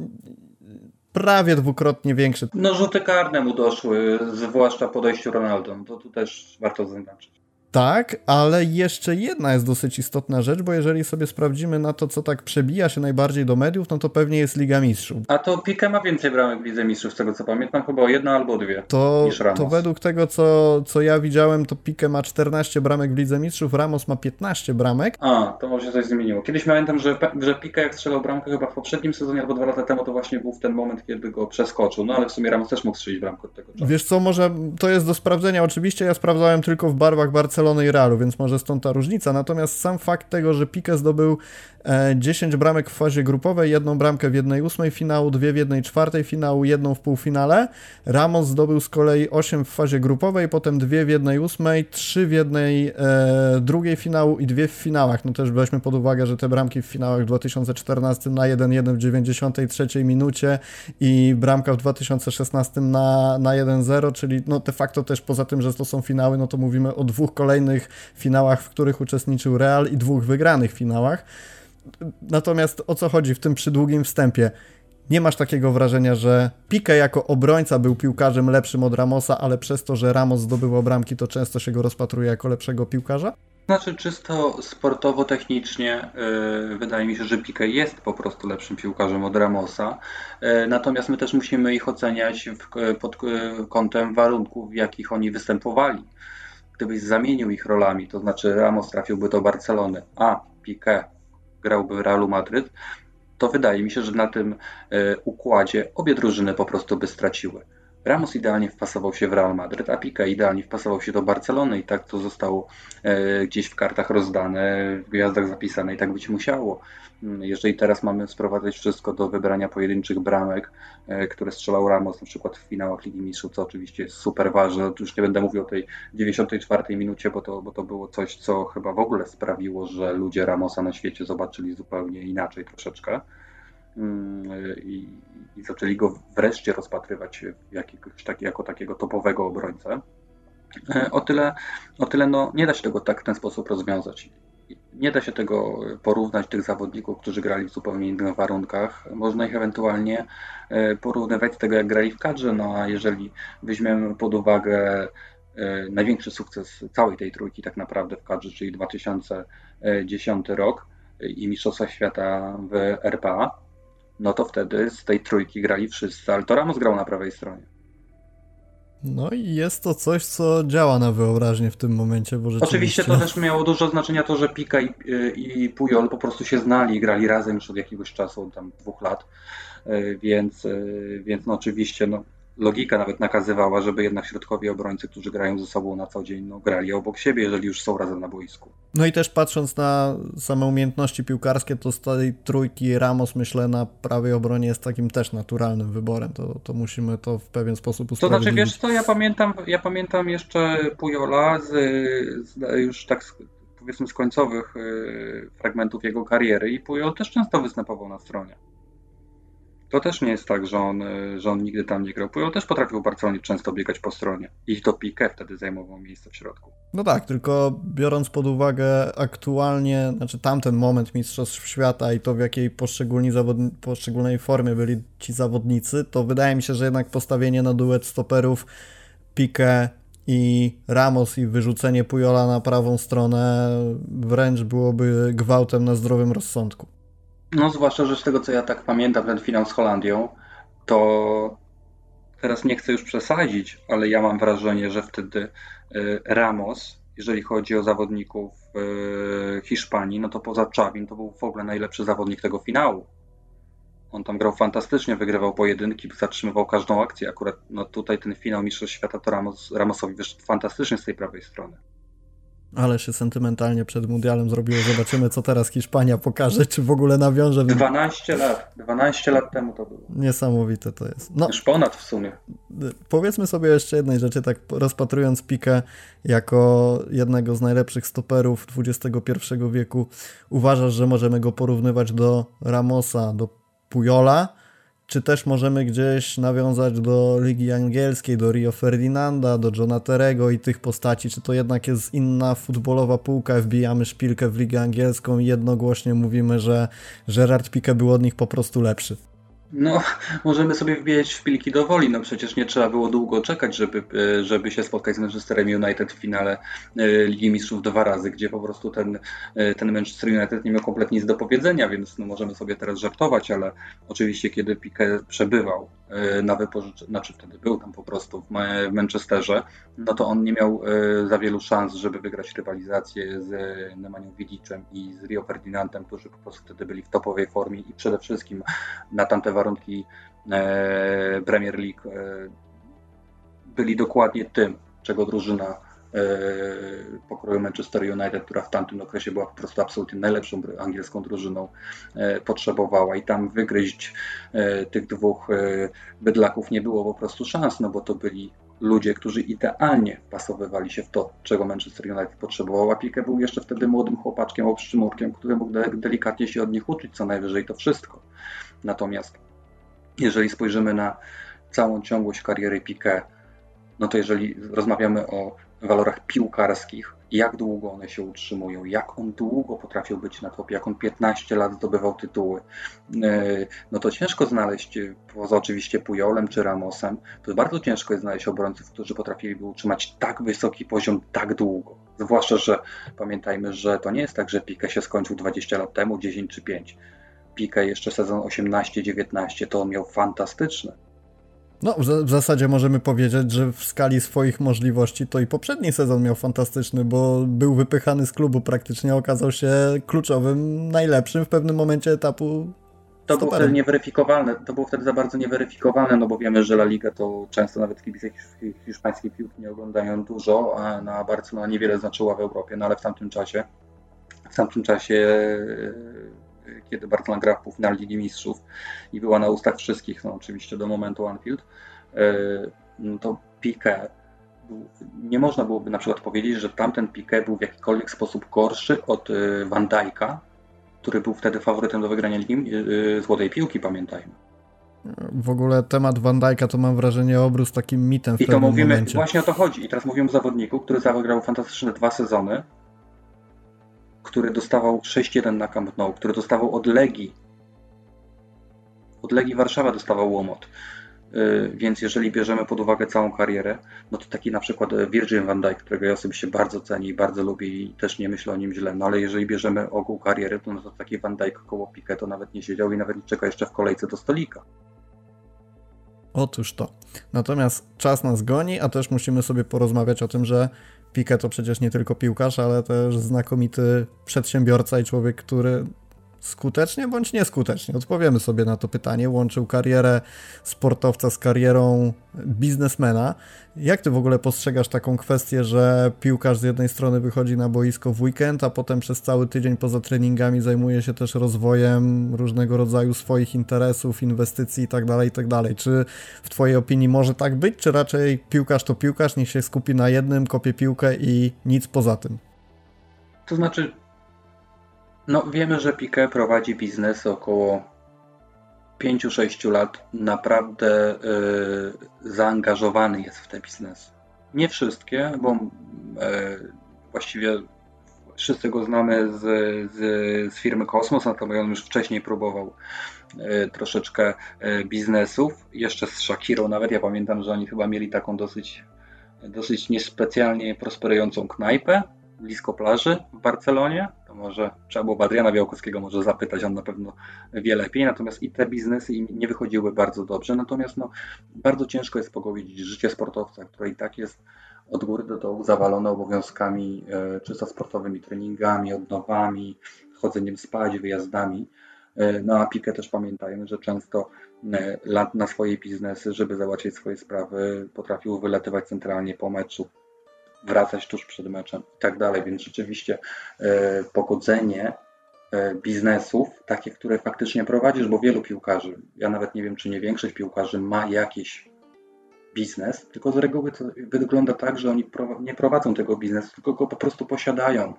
prawie dwukrotnie większy. No rzuty karne mu doszły, zwłaszcza po Ronaldo. To tu też warto zaznaczyć. Tak, ale jeszcze jedna jest dosyć istotna rzecz, bo jeżeli sobie sprawdzimy na to, co tak przebija się najbardziej do mediów, no to pewnie jest Liga Mistrzów. A to Pique ma więcej bramek w Lidze Mistrzów, z tego co pamiętam, chyba o jedno albo dwie to. To według tego, co, co ja widziałem, to Pique ma 14 bramek w Lidze Mistrzów, Ramos ma 15 bramek. A, to może coś zmieniło. Kiedyś pamiętam, że, że Pique jak strzelał bramkę chyba w poprzednim sezonie albo dwa lata temu, to właśnie był w ten moment, kiedy go przeskoczył. No ale w sumie Ramos też mógł strzelić bramkę od tego czasu. Wiesz co, może to jest do sprawdzenia. Oczywiście ja sprawdzałem tylko w barwach Barcelony i Realu, więc może stąd ta różnica. Natomiast sam fakt tego, że Pique zdobył 10 e, bramek w fazie grupowej, jedną bramkę w jednej ósmej finału, dwie w jednej czwartej finału, jedną w półfinale. Ramos zdobył z kolei 8 w fazie grupowej, potem dwie w jednej ósmej, trzy w jednej e, drugiej finału i dwie w finałach. No też weźmy pod uwagę, że te bramki w finałach w 2014 na 1-1 w 93 minucie i bramka w 2016 na, na 1-0, czyli no de facto też poza tym, że to są finały, no to mówimy o dwóch kolejnych finałach, w których uczestniczył Real i dwóch wygranych finałach. Natomiast o co chodzi w tym przydługim wstępie? Nie masz takiego wrażenia, że Pique jako obrońca był piłkarzem lepszym od Ramosa, ale przez to, że Ramos zdobywał bramki, to często się go rozpatruje jako lepszego piłkarza? Znaczy, czysto sportowo-technicznie yy, wydaje mi się, że Pique jest po prostu lepszym piłkarzem od Ramosa. Yy, natomiast my też musimy ich oceniać w, pod yy, kątem warunków, w jakich oni występowali. Gdybyś zamienił ich rolami, to znaczy Ramos trafiłby do Barcelony, a Pique grałby w Realu Madryt, to wydaje mi się, że na tym e, układzie obie drużyny po prostu by straciły. Ramos idealnie wpasował się w Real Madryt, a Pique idealnie wpasował się do Barcelony i tak to zostało e, gdzieś w kartach rozdane, w gwiazdach zapisane i tak być musiało. Mm, jeżeli teraz mamy sprowadzać wszystko do wybrania pojedynczych bramek, e, które strzelał Ramos na przykład w finałach Ligi Mistrzów, co oczywiście jest super ważne, już nie będę mówił o tej 94 minucie, bo to, bo to było coś, co chyba w ogóle sprawiło, że ludzie Ramosa na świecie zobaczyli zupełnie inaczej troszeczkę. Mm, i, i zaczęli go wreszcie rozpatrywać jakiegoś, tak, jako takiego topowego obrońcę. E, o tyle, o tyle no, nie da się tego tak w ten sposób rozwiązać. Nie da się tego porównać tych zawodników, którzy grali w zupełnie innych warunkach. Można ich ewentualnie e, porównywać z tego, jak grali w kadrze, no a jeżeli weźmiemy pod uwagę e, największy sukces całej tej trójki tak naprawdę w kadrze, czyli 2010 rok i Mistrzostwa Świata w RPA, no to wtedy z tej trójki grali wszyscy, ale to Ramos grał na prawej stronie. No i jest to coś, co działa na wyobraźnię w tym momencie, bo rzeczywiście... Oczywiście to też miało dużo znaczenia to, że Pika i, i Pujol po prostu się znali i grali razem już od jakiegoś czasu, tam dwóch lat, e, więc, e, więc no oczywiście no, logika nawet nakazywała, żeby jednak środkowi obrońcy, którzy grają ze sobą na co dzień, no, grali obok siebie, jeżeli już są razem na boisku. No i też patrząc na same umiejętności piłkarskie, to z tej trójki Ramos myślę na prawej obronie jest takim też naturalnym wyborem. To, to musimy to w pewien sposób usprawiedliwić. To znaczy, wiesz co, ja pamiętam, ja pamiętam jeszcze Pujola z, z już tak z, powiedzmy z końcowych y, fragmentów jego kariery i Pujol też często występował na stronie. To też nie jest tak, że on, e, że on nigdy tam nie grał. Pujol też potrafił Barcelonie często biegać po stronie. I to Piqué wtedy zajmował miejsce w środku. No tak, tylko biorąc pod uwagę aktualnie, znaczy tamten moment Mistrzostw Świata i to w jakiej poszczególnej formie byli ci zawodnicy, to wydaje mi się, że jednak postawienie na duet stoperów Piqué i Ramos i wyrzucenie Pujola na prawą stronę wręcz byłoby gwałtem na zdrowym rozsądku. No zwłaszcza, że z tego co ja tak pamiętam ten finał z Holandią, to teraz nie chcę już przesadzić, ale ja mam wrażenie, że wtedy y, Ramos, jeżeli chodzi o zawodników y, Hiszpanii, no to poza Czawin to był w ogóle najlepszy zawodnik tego finału. On tam grał fantastycznie, wygrywał pojedynki, zatrzymywał każdą akcję. Akurat no, tutaj ten finał Mistrzostw Świata to Ramos, Ramosowi wyszedł fantastycznie z tej prawej strony. Ale się sentymentalnie przed mundialem zrobiło. Zobaczymy, co teraz Hiszpania pokaże, czy w ogóle nawiąże. 12 lat. 12 lat temu to było. Niesamowite to jest. No, Już ponad w sumie. Powiedzmy sobie jeszcze jednej rzeczy, tak rozpatrując Pikę jako jednego z najlepszych stoperów XXI wieku, uważasz, że możemy go porównywać do Ramosa, do Pujola? Czy też możemy gdzieś nawiązać do Ligi Angielskiej, do Rio Ferdinanda, do Johna Terego i tych postaci, czy to jednak jest inna futbolowa półka, wbijamy szpilkę w Ligę Angielską i jednogłośnie mówimy, że Gerard Pique był od nich po prostu lepszy. No, (laughs) możemy sobie wbijać szpilki do woli. No przecież nie trzeba było długo czekać, żeby, e, żeby się spotkać z Manchesterem United w finale e, Ligi Mistrzów dwa razy, gdzie po prostu ten, e, ten Manchester United nie miał kompletnie nic do powiedzenia, więc no możemy sobie teraz żartować, ale oczywiście kiedy Pique przebywał na wypożyczeniu, znaczy wtedy był tam po prostu w Manchesterze, no to on nie miał za wielu szans, żeby wygrać rywalizację z Nemanią Widiczem i z Rio Ferdinandem, którzy po prostu wtedy byli w topowej formie i przede wszystkim na tamte warunki Premier League byli dokładnie tym, czego drużyna pokroju Manchester United, która w tamtym okresie była po prostu absolutnie najlepszą angielską drużyną, potrzebowała i tam wygryźć tych dwóch bydlaków nie było po prostu szans, no bo to byli ludzie, którzy idealnie pasowywali się w to, czego Manchester United potrzebował, a Pique był jeszcze wtedy młodym chłopaczkiem, obszczymurkiem, który mógł delikatnie się od nich uczyć, co najwyżej to wszystko. Natomiast jeżeli spojrzymy na całą ciągłość kariery Piqué, no to jeżeli rozmawiamy o walorach piłkarskich, jak długo one się utrzymują, jak on długo potrafił być na topie, jak on 15 lat zdobywał tytuły, e, no to ciężko znaleźć, poza oczywiście Pujolem czy Ramosem, to bardzo ciężko jest znaleźć obrońców, którzy potrafiliby utrzymać tak wysoki poziom tak długo. Zwłaszcza, że pamiętajmy, że to nie jest tak, że Piqué się skończył 20 lat temu, 10 czy 5 Pikę jeszcze sezon 18-19, to on miał fantastyczne. No, w, zasadzie możemy powiedzieć, że w skali swoich możliwości to i poprzedni sezon miał fantastyczny, bo był wypychany z klubu praktycznie, okazał się kluczowym, najlepszym w pewnym momencie etapu. To było wtedy nieweryfikowalne, to było wtedy za bardzo nieweryfikowalne, no bo wiemy, że La Liga to często nawet kibice hiszpańskiej piłki nie oglądają dużo, a na Barcelona niewiele znaczyła w Europie, no ale w tamtym czasie w tamtym czasie kiedy Barcelona gra w półfinale Ligi Mistrzów i była na ustach wszystkich, no oczywiście do momentu Anfield, e, no to Piqué nie można byłoby na przykład powiedzieć, że tamten Piqué był w jakikolwiek sposób gorszy od e, Van Dijk'a, który był wtedy faworytem do wygrania Ligi e, Złotej Piłki, pamiętajmy. W ogóle temat Van Dijk'a to mam wrażenie obrósł takim mitem w I to mówimy, momencie. właśnie o to chodzi. I teraz mówimy o zawodniku, który zagrał fantastyczne dwa sezony, który dostawał 6-1 na Camp Nou, który dostawał od Legii. Od Legii Warszawa dostawał łomot. Y, więc jeżeli bierzemy pod uwagę całą karierę, no to taki na przykład Virgin van Dijk, którego ja osobiście bardzo cenię i bardzo lubię i też nie myślę o nim źle, no ale jeżeli bierzemy ogół kariery, to, no to taki Van Dijk koło Piqué to nawet nie siedział i nawet nie czeka jeszcze w kolejce do stolika. Otóż to. Natomiast czas nas goni, a też musimy sobie porozmawiać o tym, że Pique to przecież nie tylko piłkarz, ale też znakomity przedsiębiorca i człowiek, który skutecznie bądź nieskutecznie, odpowiemy sobie na to pytanie, łączył karierę sportowca z karierą biznesmena. Jak ty w ogóle postrzegasz taką kwestię, że piłkarz z jednej strony wychodzi na boisko w weekend, a potem przez cały tydzień poza treningami zajmuje się też rozwojem różnego rodzaju swoich interesów, inwestycji itd., tak itd. Tak czy w twojej opinii może tak być, czy raczej piłkarz to piłkarz, niech się skupi na jednym, kopie piłkę i nic poza tym? To znaczy, no, wiemy, że Piqué prowadzi biznes około 5-6 lat. Naprawdę yy, zaangażowany jest w te biznesy. Nie wszystkie, bo yy, właściwie wszyscy go znamy z, z, z firmy Kosmos, natomiast on już wcześniej próbował yy, troszeczkę y, biznesów. Jeszcze z Shakirą nawet. Ja pamiętam, że oni chyba mieli taką dosyć, dosyć niespecjalnie prosperującą knajpę blisko plaży w Barcelonie, to może trzeba było Adriana Białkowskiego może zapytać, on na pewno wie lepiej, natomiast i te biznesy im nie wychodziły bardzo dobrze, natomiast no, bardzo ciężko jest pogodzić życie sportowca, które i tak jest od góry do dołu zawalone obowiązkami e, czysto sportowymi, treningami, odnowami, chodzeniem spać, wyjazdami, No a Pikę też pamiętajmy, że często lat na swoje biznesy, żeby załatwić swoje sprawy, potrafił wylatywać centralnie po meczu, wracać tuż przed meczem i tak dalej, więc rzeczywiście pogodzenie biznesów, takie, które faktycznie prowadzisz, bo wielu piłkarzy, ja nawet nie wiem, czy nie większość piłkarzy ma jakiś biznes, tylko z reguły to wygląda tak, że oni nie prowadzą tego biznesu, tylko go po prostu posiadają.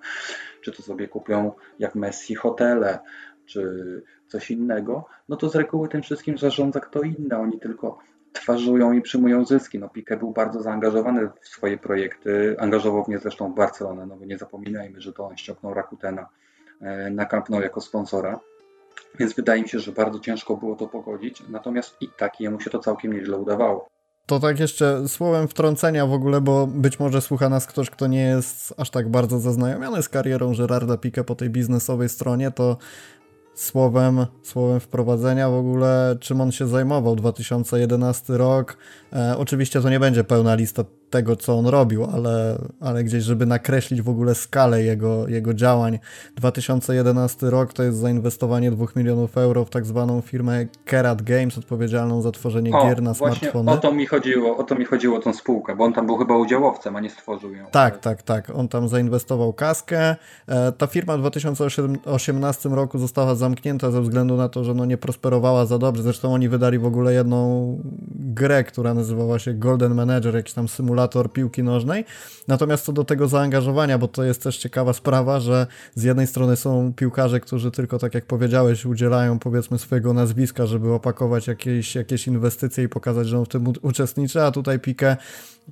Czy to sobie kupią jak Messi hotele, czy coś innego, no to z reguły tym wszystkim zarządza kto inny. Oni tylko twarzują i przyjmują zyski. No Piqué był bardzo zaangażowany w swoje projekty, angażował mnie zresztą w Barcelonę, no bo nie zapominajmy, że to on ściągnął Rakutena e, na Camp Nou jako sponsora. Więc wydaje mi się, że bardzo ciężko było to pogodzić, natomiast i tak jemu się to całkiem nieźle udawało. To tak jeszcze słowem wtrącenia w ogóle, bo być może słucha nas ktoś, kto nie jest aż tak bardzo zaznajomiony z karierą Gerarda Pique po tej biznesowej stronie, to słowem, słowem wprowadzenia w ogóle, czym on się zajmował. 2011 rok. E, oczywiście to nie będzie pełna lista tego, co on robił, ale, ale gdzieś, żeby nakreślić w ogóle skalę jego, jego działań. 2011 rok to jest zainwestowanie 2 milionów euro w tak zwaną firmę Kerat Games, odpowiedzialną za tworzenie o, gier na smartfony. O to mi chodziło, o to mi chodziło tą spółkę, bo on tam był chyba udziałowcem, a nie stworzył ją. Tak, tak, tak. On tam zainwestował kaskę. E, ta firma w 2018 roku została zamknięta ze względu na to, że no nie prosperowała za dobrze. Zresztą oni wydali w ogóle jedną grę, która nazywała się Golden Manager, jakiś tam symulator symulator piłki nożnej. Natomiast co do tego zaangażowania, bo to jest też ciekawa sprawa, że z jednej strony są piłkarze, którzy tylko, tak jak powiedziałeś, udzielają powiedzmy swojego nazwiska, żeby opakować jakieś, jakieś inwestycje i pokazać, że on w tym uczestniczy, a tutaj Pikę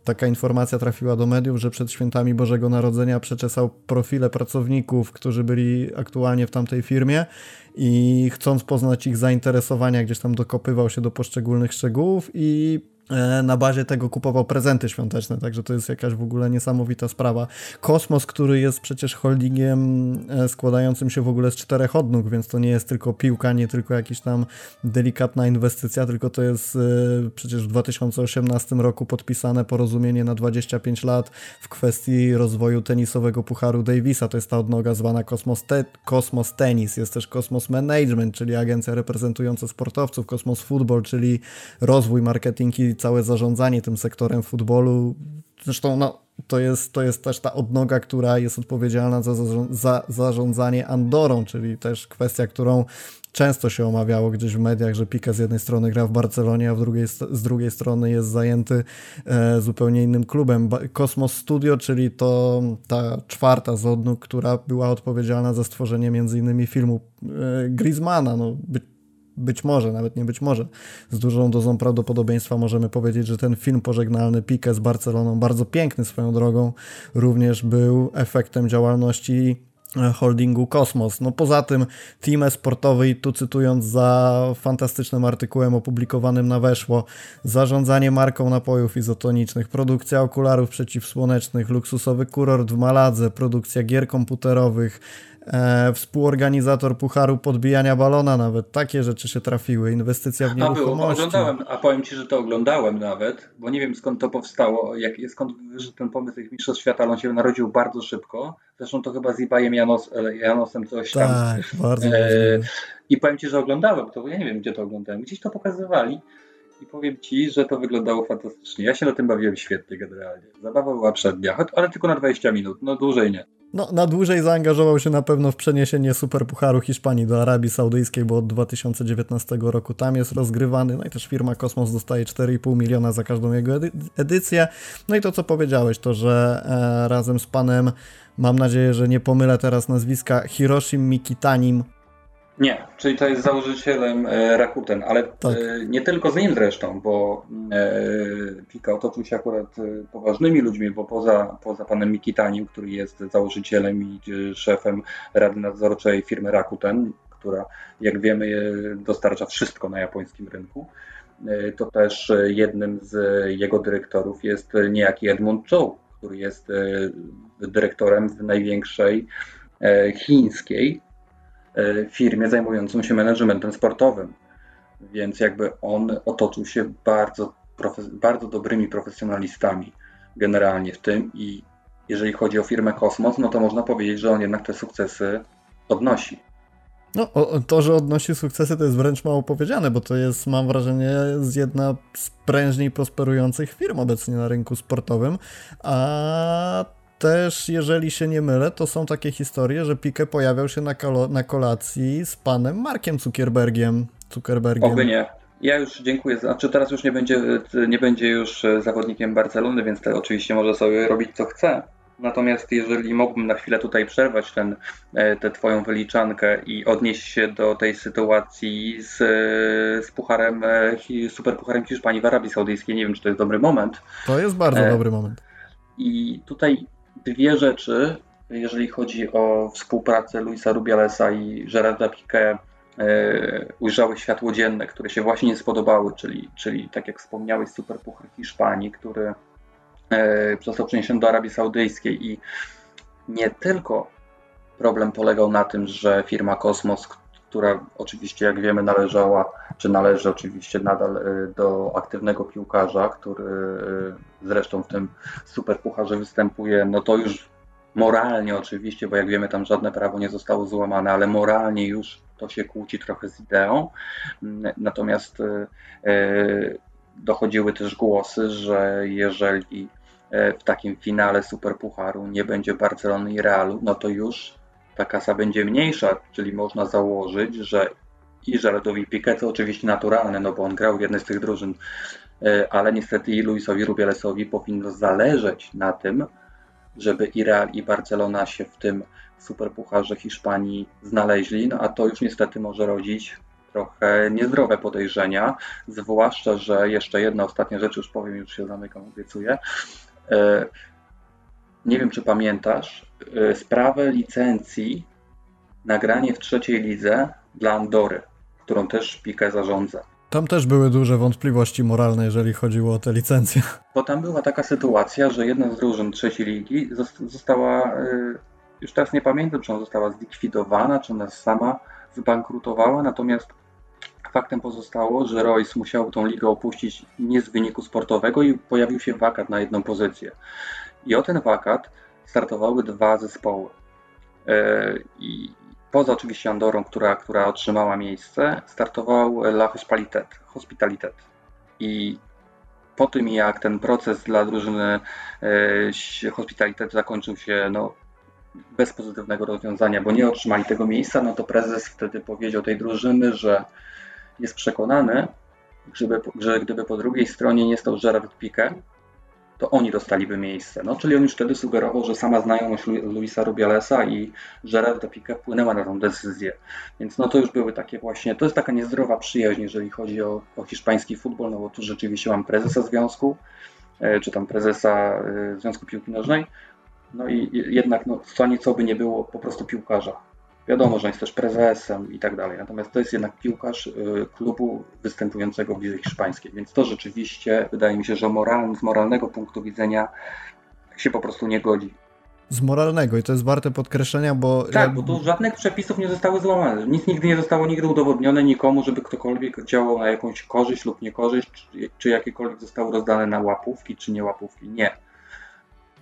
taka informacja trafiła do mediów, że przed świętami Bożego Narodzenia przeczesał profile pracowników, którzy byli aktualnie w tamtej firmie i chcąc poznać ich zainteresowania, gdzieś tam dokopywał się do poszczególnych szczegółów i na bazie tego kupował prezenty świąteczne, także to jest jakaś w ogóle niesamowita sprawa. Kosmos, który jest przecież holdingiem e, składającym się w ogóle z czterech odnóg, więc to nie jest tylko piłka, nie tylko jakaś tam delikatna inwestycja, tylko to jest e, przecież w 2018 roku podpisane porozumienie na 25 lat w kwestii rozwoju tenisowego Pucharu Davisa. To jest ta odnoga zwana Kosmos, Te Kosmos Tennis, jest też Kosmos Management, czyli agencja reprezentująca sportowców, Kosmos Football, czyli rozwój, marketing i całe zarządzanie tym sektorem futbolu. Zresztą no, to, jest, to jest też ta odnoga, która jest odpowiedzialna za, za zarządzanie Andorą, czyli też kwestia, którą często się omawiało gdzieś w mediach, że Pique z jednej strony gra w Barcelonie, a w drugiej, z drugiej strony jest zajęty e, zupełnie innym klubem. Cosmos Studio, czyli to ta czwarta z odnóg, która była odpowiedzialna za stworzenie między innymi filmu e, Griezmana. No, być może, nawet nie być może, z dużą dozą prawdopodobieństwa możemy powiedzieć, że ten film pożegnalny Pique z Barceloną, bardzo piękny swoją drogą, również był efektem działalności e, holdingu Kosmos. No poza tym team sportowy i tu cytując za fantastycznym artykułem opublikowanym na Weszło, zarządzanie marką napojów izotonicznych, produkcja okularów przeciwsłonecznych, luksusowy kurort w Maladze, produkcja gier komputerowych, e, współorganizator Pucharu Podbijania Balona nawet. Takie rzeczy się trafiły, inwestycja w nieruchomości. A, było, oglądałem, a powiem Ci, że to oglądałem nawet, bo nie wiem skąd to powstało, jak, skąd wyszedł ten pomysł tych mistrzostw świata, on się narodził bardzo szybko. Zresztą to chyba z Ibajem Janos, e, Janosem coś tam. Tak, bardzo e, I powiem Ci, że oglądałem to, ja nie wiem gdzie to oglądałem, gdzieś to pokazywali. I powiem Ci, że to wyglądało fantastycznie. Ja się na tym bawiłem świetnie generalnie. Zabawa była przednia, ale tylko na 20 minut, no dłużej nie. No, na dłużej zaangażował się na pewno w przeniesienie Superpucharu Hiszpanii do Arabii Saudyjskiej, bo od 2019 roku tam jest rozgrywany. No i też firma Kosmos dostaje 4,5 miliona za każdą jego edy edycję. No i to, co powiedziałeś, to że e, razem z panem, mam nadzieję, że nie pomylę teraz nazwiska, Hiroshim Mikitanim nie, czyli to jest założycielem e, Rakuten, ale tak. E, nie tylko z nim zresztą, bo e, Pika otoczył się akurat poważnymi ludźmi, bo poza, poza panem Mikitanim, który jest założycielem i szefem Rady Nadzorczej firmy Rakuten, która jak wiemy dostarcza wszystko na japońskim rynku, to też jednym z jego dyrektorów jest niejaki Edmund Zhou, który jest dyrektorem w największej chińskiej firmie zajmującą się managementem sportowym. Więc jakby on otoczył się bardzo, bardzo dobrymi profesjonalistami generalnie w tym i jeżeli chodzi o firmę Kosmos, no to można powiedzieć, że on jednak te sukcesy odnosi. No, to, że odnosi sukcesy, to jest wręcz mało powiedziane, bo to jest, mam wrażenie, jedna z prężniej prosperujących firm obecnie na rynku sportowym, a też, jeżeli się nie mylę, to są takie historie, że Pique pojawiał się na, na kolacji z panem Markiem Zuckerbergiem. Zuckerbergiem. Oby nie. Ja już dziękuję. Znaczy teraz już nie będzie, nie będzie już zawodnikiem Barcelony, więc te, oczywiście może sobie robić co chce. Natomiast jeżeli mógłbym na chwilę tutaj przerwać ten, e, tę twoją wyliczankę i odnieść się do tej sytuacji z, z pucharem, e, superpucharem Hiszpanii w Arabii Saudyjskiej, nie wiem, czy to jest dobry moment. To jest bardzo e... dobry moment. I tutaj dwie rzeczy, jeżeli chodzi o współpracę Luisa Rubialesa i Gerarda Piqué, ujrzały światło dzienne, które się właśnie nie spodobały, czyli, czyli tak jak wspomniałeś, Superpuchar Hiszpanii, który E, został przeniesiony do Arabii Saudyjskiej i nie tylko problem polegał na tym, że firma Kosmos, która oczywiście jak wiemy należała, czy należy oczywiście nadal e, do aktywnego piłkarza, który e, zresztą w tym superpucharze występuje, no to już moralnie oczywiście, bo jak wiemy tam żadne prawo nie zostało złamane, ale moralnie już to się kłóci trochę z ideą. Natomiast dochodziły też głosy, że jeżeli E, w takim finale Superpucharu nie będzie Barcelony i Realu, no to już ta kasa będzie mniejsza, czyli można założyć, że i Żeradowi Piqué, to oczywiście naturalne, no bo on grał w jednej z tych drużyn, e, ale niestety i Luisowi Rubialesowi powinno zależeć na tym, żeby i Real i Barcelona się w tym Superpucharze Hiszpanii znaleźli, no a to już niestety może rodzić trochę niezdrowe podejrzenia, zwłaszcza, że jeszcze jedna ostatnia rzecz, już powiem, już się zamykam, obiecuję, E, nie wiem, czy pamiętasz, sprawę licencji nagranie w trzeciej lidze dla Andory, którą też Pique zarządza. Tam też były duże wątpliwości moralne, jeżeli chodziło o te licencje. Bo tam była taka sytuacja, że jedna z drużyn trzeciej ligi została, e, już teraz nie pamiętam, czy ona została zlikwidowana, czy ona sama zbankrutowała, natomiast Faktem pozostało, że Royce musiał tą ligę opuścić nie z wyniku sportowego i pojawił się wakat na jedną pozycję. I o ten wakat startowały dwa zespoły. E, I poza oczywiście Andorą, która, która otrzymała miejsce, startował La Hospitalitet. Hospitalitet. I po tym jak ten proces dla drużyny e, Hospitalitet zakończył się no, bez pozytywnego rozwiązania, bo nie otrzymali tego miejsca, no to prezes wtedy powiedział tej drużyny, że jest przekonany, żeby, że gdyby po drugiej stronie nie stał Gerard Piqué, to oni dostaliby miejsce. No, czyli on już wtedy sugerował, że sama znajomość Luisa Rubialesa i Gerarda Piqué wpłynęła na tę decyzję. Więc no to już były takie właśnie, to jest taka niezdrowa przyjaźń, jeżeli chodzi o, o hiszpański futbol, no bo tu rzeczywiście mam prezesa związku, e, czy tam prezesa e, Związku Piłki Nożnej, no i jednak no, co nieco by nie było po prostu piłkarza. Wiadomo, że jest też prezesem i tak dalej. Natomiast to jest jednak piłkarz y, klubu występującego w lidze hiszpańskiej. Więc to rzeczywiście wydaje mi się, że moral, z moralnego punktu widzenia się po prostu nie godzi. Z moralnego i to jest warte podkreślenia, bo. Tak, bo tu żadnych przepisów nie zostały złamane. Nic nigdy nie zostało nigdy udowodnione nikomu, żeby ktokolwiek działał na jakąś korzyść lub niekorzyść, czy, czy jakiekolwiek zostały rozdane na łapówki, czy nie łapówki. Nie.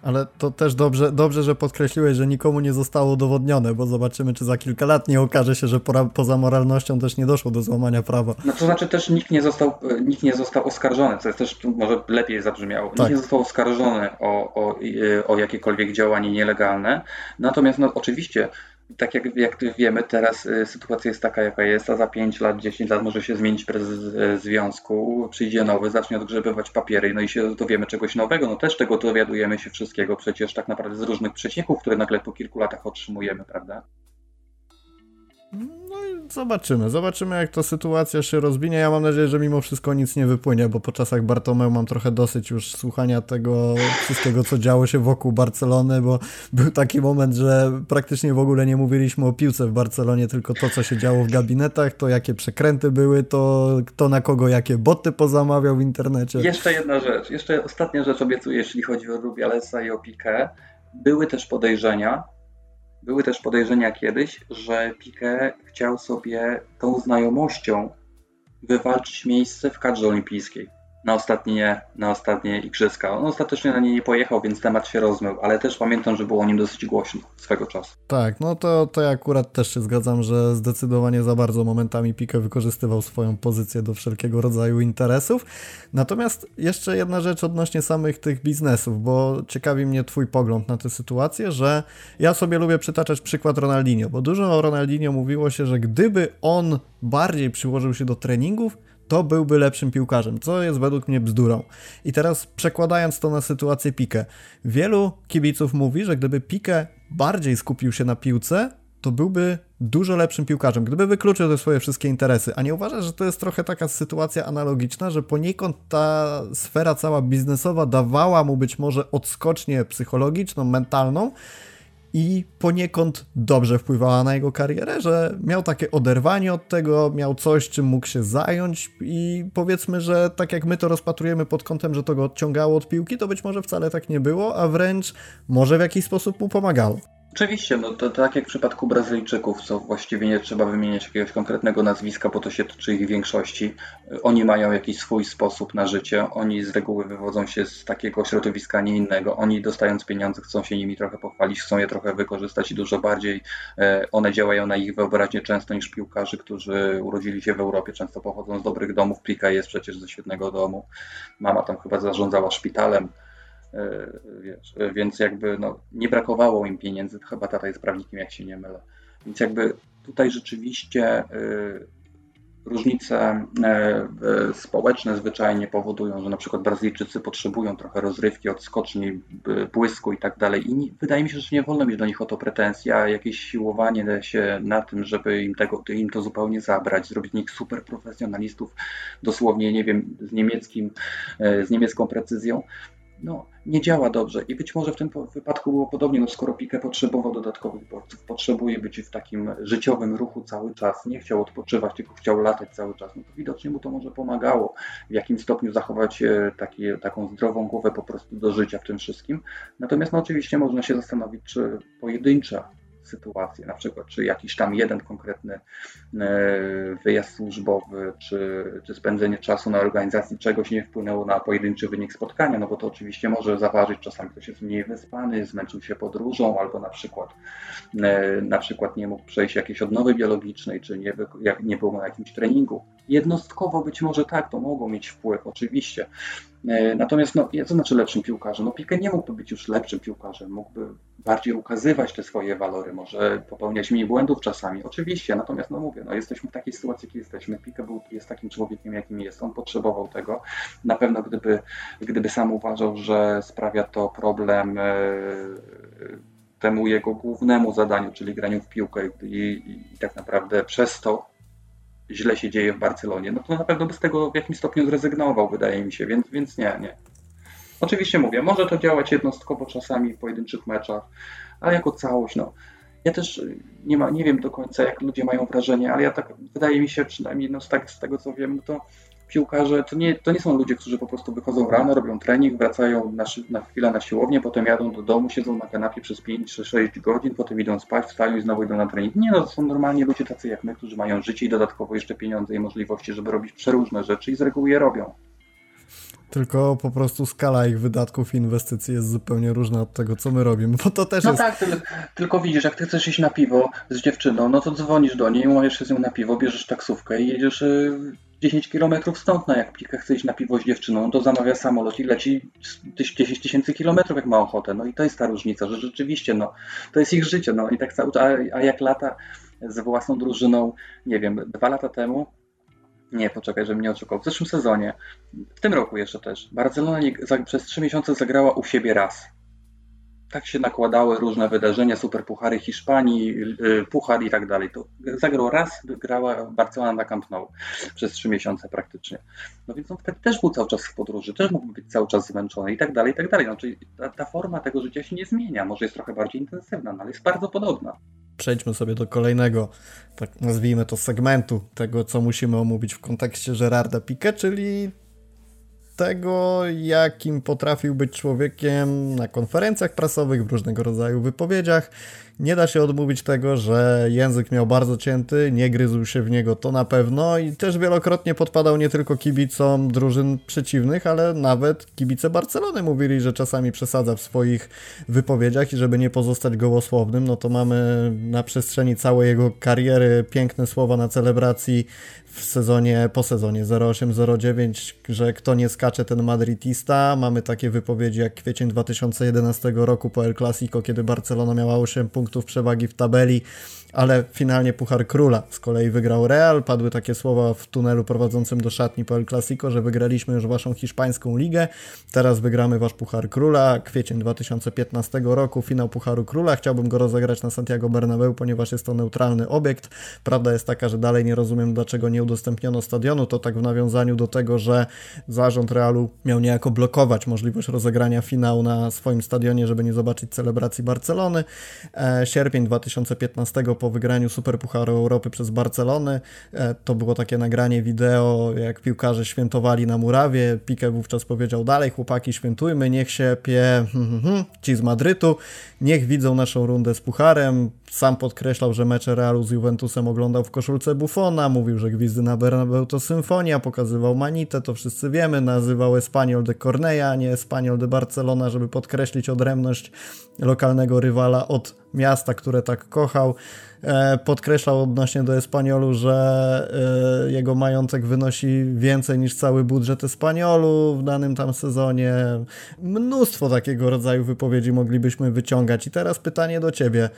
Ale to też dobrze, dobrze, że podkreśliłeś, że nikomu nie zostało udowodnione, bo zobaczymy, czy za kilka lat nie okaże się, że pora, poza moralnością też nie doszło do złamania prawa. No to znaczy też nikt nie został, nikt nie został oskarżony, co jest też może lepiej zabrzmiało. Tak. Nikt nie został oskarżony o, o, o jakiekolwiek działanie nielegalne. Natomiast no, oczywiście tak jak, jak wiemy, teraz y, sytuacja jest taka, jaka jest, a za 5 lat, 10 lat może się zmienić prezes y, związku, przyjdzie nowy, zacznie odgrzebywać papiery, no i się dowiemy czegoś nowego. No też tego dowiadujemy się wszystkiego przecież tak naprawdę z różnych przecieków, które nagle po kilku latach otrzymujemy, prawda? Zobaczymy, zobaczymy jak ta sytuacja się rozwinie. Ja mam nadzieję, że mimo wszystko nic nie wypłynie, bo po czasach Bartomeu mam trochę dosyć już słuchania tego wszystkiego, co działo się wokół Barcelony, bo był taki moment, że praktycznie w ogóle nie mówiliśmy o piłce w Barcelonie, tylko to, co się działo w gabinetach, to jakie przekręty były, to kto na kogo jakie boty pozamawiał w internecie. Jeszcze jedna rzecz, jeszcze ostatnia rzecz obiecuję, jeśli chodzi o Rubialesa i o Piqué. Były też podejrzenia, były też podejrzenia kiedyś, że Piqué chciał sobie tą znajomością wywalczyć miejsce w kadrze olimpijskiej. Na ostatnie, na ostatnie igrzyska. On ostatecznie na nie nie pojechał, więc temat się rozmył, ale też pamiętam, że było o nim dosyć głośno swego czasu. Tak, no to, to ja akurat też się zgadzam, że zdecydowanie za bardzo momentami Pique wykorzystywał swoją pozycję do wszelkiego rodzaju interesów. Natomiast jeszcze jedna rzecz odnośnie samych tych biznesów, bo ciekawi mnie twój pogląd na tę sytuację, że ja sobie lubię przytaczać przykład Ronaldinho, bo dużo o Ronaldinho mówiło się, że gdyby on bardziej przyłożył się do treningów, to byłby lepszym piłkarzem, co jest według mnie bzdurą. I teraz przekładając to na sytuację Pique, wielu kibiców mówi, że gdyby Pique bardziej skupił się na piłce, to byłby dużo lepszym piłkarzem, gdyby wykluczył te swoje wszystkie interesy. A nie uważasz, że to jest trochę taka sytuacja analogiczna, że poniekąd ta sfera cała biznesowa dawała mu być może odskocznię psychologiczną, mentalną, i poniekąd dobrze wpływała na jego karierę, że miał takie oderwanie od tego, miał coś, czym mógł się zająć i powiedzmy, że tak jak my to rozpatrujemy pod kątem, że to go odciągało od piłki, to być może wcale tak nie było, a wręcz może w jakiś sposób mu pomagało. Oczywiście, no to tak jak w przypadku Brazylijczyków, co właściwie nie trzeba wymieniać jakiegoś konkretnego nazwiska, bo to się tyczy ich większości. Oni mają jakiś swój sposób na życie, oni z reguły wywodzą się z takiego środowiska, nie innego. Oni dostając pieniądze chcą się nimi trochę pochwalić, chcą je trochę wykorzystać i dużo bardziej e, one działają na ich wyobraźnię często niż piłkarzy, którzy urodzili się w Europie, często pochodzą z dobrych domów. Plika jest przecież ze świetnego domu. Mama tam chyba zarządzała szpitalem wiesz, e, więc jakby no, nie brakowało im pieniędzy, chyba tata jest prawnikiem, jak się nie mylę. Więc jakby tutaj rzeczywiście e, różnice społeczne zwyczajnie powodują, że na przykład Brazylijczycy potrzebują trochę rozrywki, odskoczni, błysku i tak dalej. I wydaje mi się, że nie wolno mieć do nich o to pretensji, a jakieś siłowanie się na tym, żeby im, tego, im to zupełnie zabrać, zrobić nich super profesjonalistów, dosłownie, nie wiem, z niemieckim, z niemiecką precyzją, no, nie działa dobrze. I być może w tym wypadku było podobnie, no skoro Pique potrzebował dodatkowych bodźców, potrzebuje być w takim życiowym ruchu cały czas, nie chciał odpoczywać, tylko chciał latać cały czas, no to widocznie mu to może pomagało w jakim stopniu zachować e, taki, taką zdrową głowę po prostu do życia w tym wszystkim. Natomiast no oczywiście można się zastanowić, czy pojedyncze sytuacje, na przykład czy jakiś tam jeden konkretny e, wyjazd służbowy, czy, czy spędzenie czasu na organizacji czegoś nie wpłynęło na pojedynczy wynik spotkania, no bo to oczywiście może zaważyć, czasami ktoś jest mniej wyspany, zmęczył się podróżą, albo na przykład e, na przykład nie mógł przejść jakiejś odnowy biologicznej, czy nie, nie był na jakimś treningu. Jednostkowo być może tak, to mogło mieć wpływ, oczywiście. E, natomiast, no, co znaczy lepszym piłkarzem? No, Pique nie mógłby być już lepszym piłkarzem, mógłby bardziej ukazywać te swoje walory, może popełniać mniej błędów czasami, oczywiście, natomiast, no mówię, no, jesteśmy w takiej sytuacji, jakiej jesteśmy. Pique był, jest takim człowiekiem, jakim jest, on potrzebował tego. Na pewno, gdyby, gdyby sam uważał, że sprawia to problem e, temu jego głównemu zadaniu, czyli graniu w piłkę i, i, i tak naprawdę przez to źle się dzieje w Barcelonie, no to na pewno by z tego w jakimś stopniu zrezygnował, wydaje mi się, więc, więc nie, nie. Oczywiście mówię, może to działać jednostkowo czasami w pojedynczych meczach, ale jako całość, no. Ja też nie, ma, nie wiem do końca, jak ludzie mają wrażenie, ale ja tak, wydaje mi się przynajmniej no, tak, z tego co wiem, no to piłkarze to nie, to nie są ludzie, którzy po prostu wychodzą rano, robią trening, wracają na, na chwilę na siłownię, potem jadą do domu, siedzą na kanapie przez 5 czy 6 godzin, potem idą spać, wstają i znowu idą na trening. Nie, no to są normalnie ludzie tacy jak my, którzy mają życie i dodatkowo jeszcze pieniądze i możliwości, żeby robić przeróżne rzeczy i z reguły je robią. Tylko po prostu skala ich wydatków i inwestycji jest zupełnie różna od tego, co my robimy, bo to też no jest... tak, tylko, tylko widzisz, jak ty chcesz iść na piwo z dziewczyną, no to dzwonisz do niej, umawiasz się z nią na piwo, bierzesz taksówkę i jedziesz y, 10 kilometrów stąd, no jak chce iść na piwo z dziewczyną, to zamawia samolot i leci 10 tysięcy kilometrów, jak ma ochotę. No i to jest ta różnica, że rzeczywiście, no, to jest ich życie, no i tak cały a, a jak lata z własną drużyną, nie wiem, dwa lata temu, nie, poczekaj, żebym nie oszukał, w zeszłym sezonie, w tym roku jeszcze też, Barcelona nie, za, przez trzy miesiące zagrała u siebie raz tak się nakładały różne wydarzenia, superpuchary Hiszpanii, y, puchar i tak dalej. To zagrał raz, grała Barcelona na Camp Nou przez trzy miesiące praktycznie. No więc on wtedy też był cały czas w podróży, też mógł być cały czas zmęczony i tak dalej, i tak dalej. Czyli ta, ta forma tego życia się nie zmienia. Może jest trochę bardziej intensywna, no, ale jest bardzo podobna. Przejdźmy sobie do kolejnego, tak nazwijmy to segmentu, tego co musimy omówić w kontekście Gerarda Piqué, czyli tego, jakim potrafił być człowiekiem na konferencjach prasowych, w różnego rodzaju wypowiedziach, Nie da się odmówić tego, że język miał bardzo cięty, nie gryzł się w niego to na pewno. I też wielokrotnie podpadał nie tylko kibicom drużyn przeciwnych, ale nawet kibice Barcelony mówili, że czasami przesadza w swoich wypowiedziach i żeby nie pozostać gołosłownym, no to mamy na przestrzeni całej jego kariery piękne słowa na celebracji w sezonie, po sezonie 08-09, że kto nie skacze, ten madridista. Mamy takie wypowiedzi jak kwiecień 2011 roku po El Clasico, kiedy Barcelona miała 8 punktów przewagi w tabeli ale finalnie Puchar Króla z kolei wygrał Real. Padły takie słowa w tunelu prowadzącym do szatni po El Clasico, że wygraliśmy już waszą hiszpańską ligę, teraz wygramy wasz Puchar Króla. Kwiecień 2015 roku, finał Pucharu Króla. Chciałbym go rozegrać na Santiago Bernabeu, ponieważ jest to neutralny obiekt. Prawda jest taka, że dalej nie rozumiem, dlaczego nie udostępniono stadionu. To tak w nawiązaniu do tego, że zarząd Realu miał niejako blokować możliwość rozegrania finału na swoim stadionie, żeby nie zobaczyć celebracji Barcelony. E, sierpień 2015 po wygraniu Superpucharu Europy przez Barcelonę. E, to było takie nagranie wideo, jak piłkarze świętowali na murawie. Pique wówczas powiedział dalej, chłopaki świętujmy, niech się pie (laughs) ci z Madrytu, niech widzą naszą rundę z Pucharem. Sam podkreślał, że mecze Realu z Juventusem oglądał w koszulce Buffona, mówił, że gwizdy na Bernabeu to symfonia, pokazywał Manitę, to wszyscy wiemy, nazywał Espanyol de Cornea, a nie Espanyol de Barcelona, żeby podkreślić odrębność lokalnego rywala od miasta, które tak kochał. E, podkreślał odnośnie do Espaniolu, że e, jego majątek wynosi więcej niż cały budżet Espaniolu w danym tam sezonie. Mnóstwo takiego rodzaju wypowiedzi moglibyśmy wyciągać. I teraz pytanie do ciebie.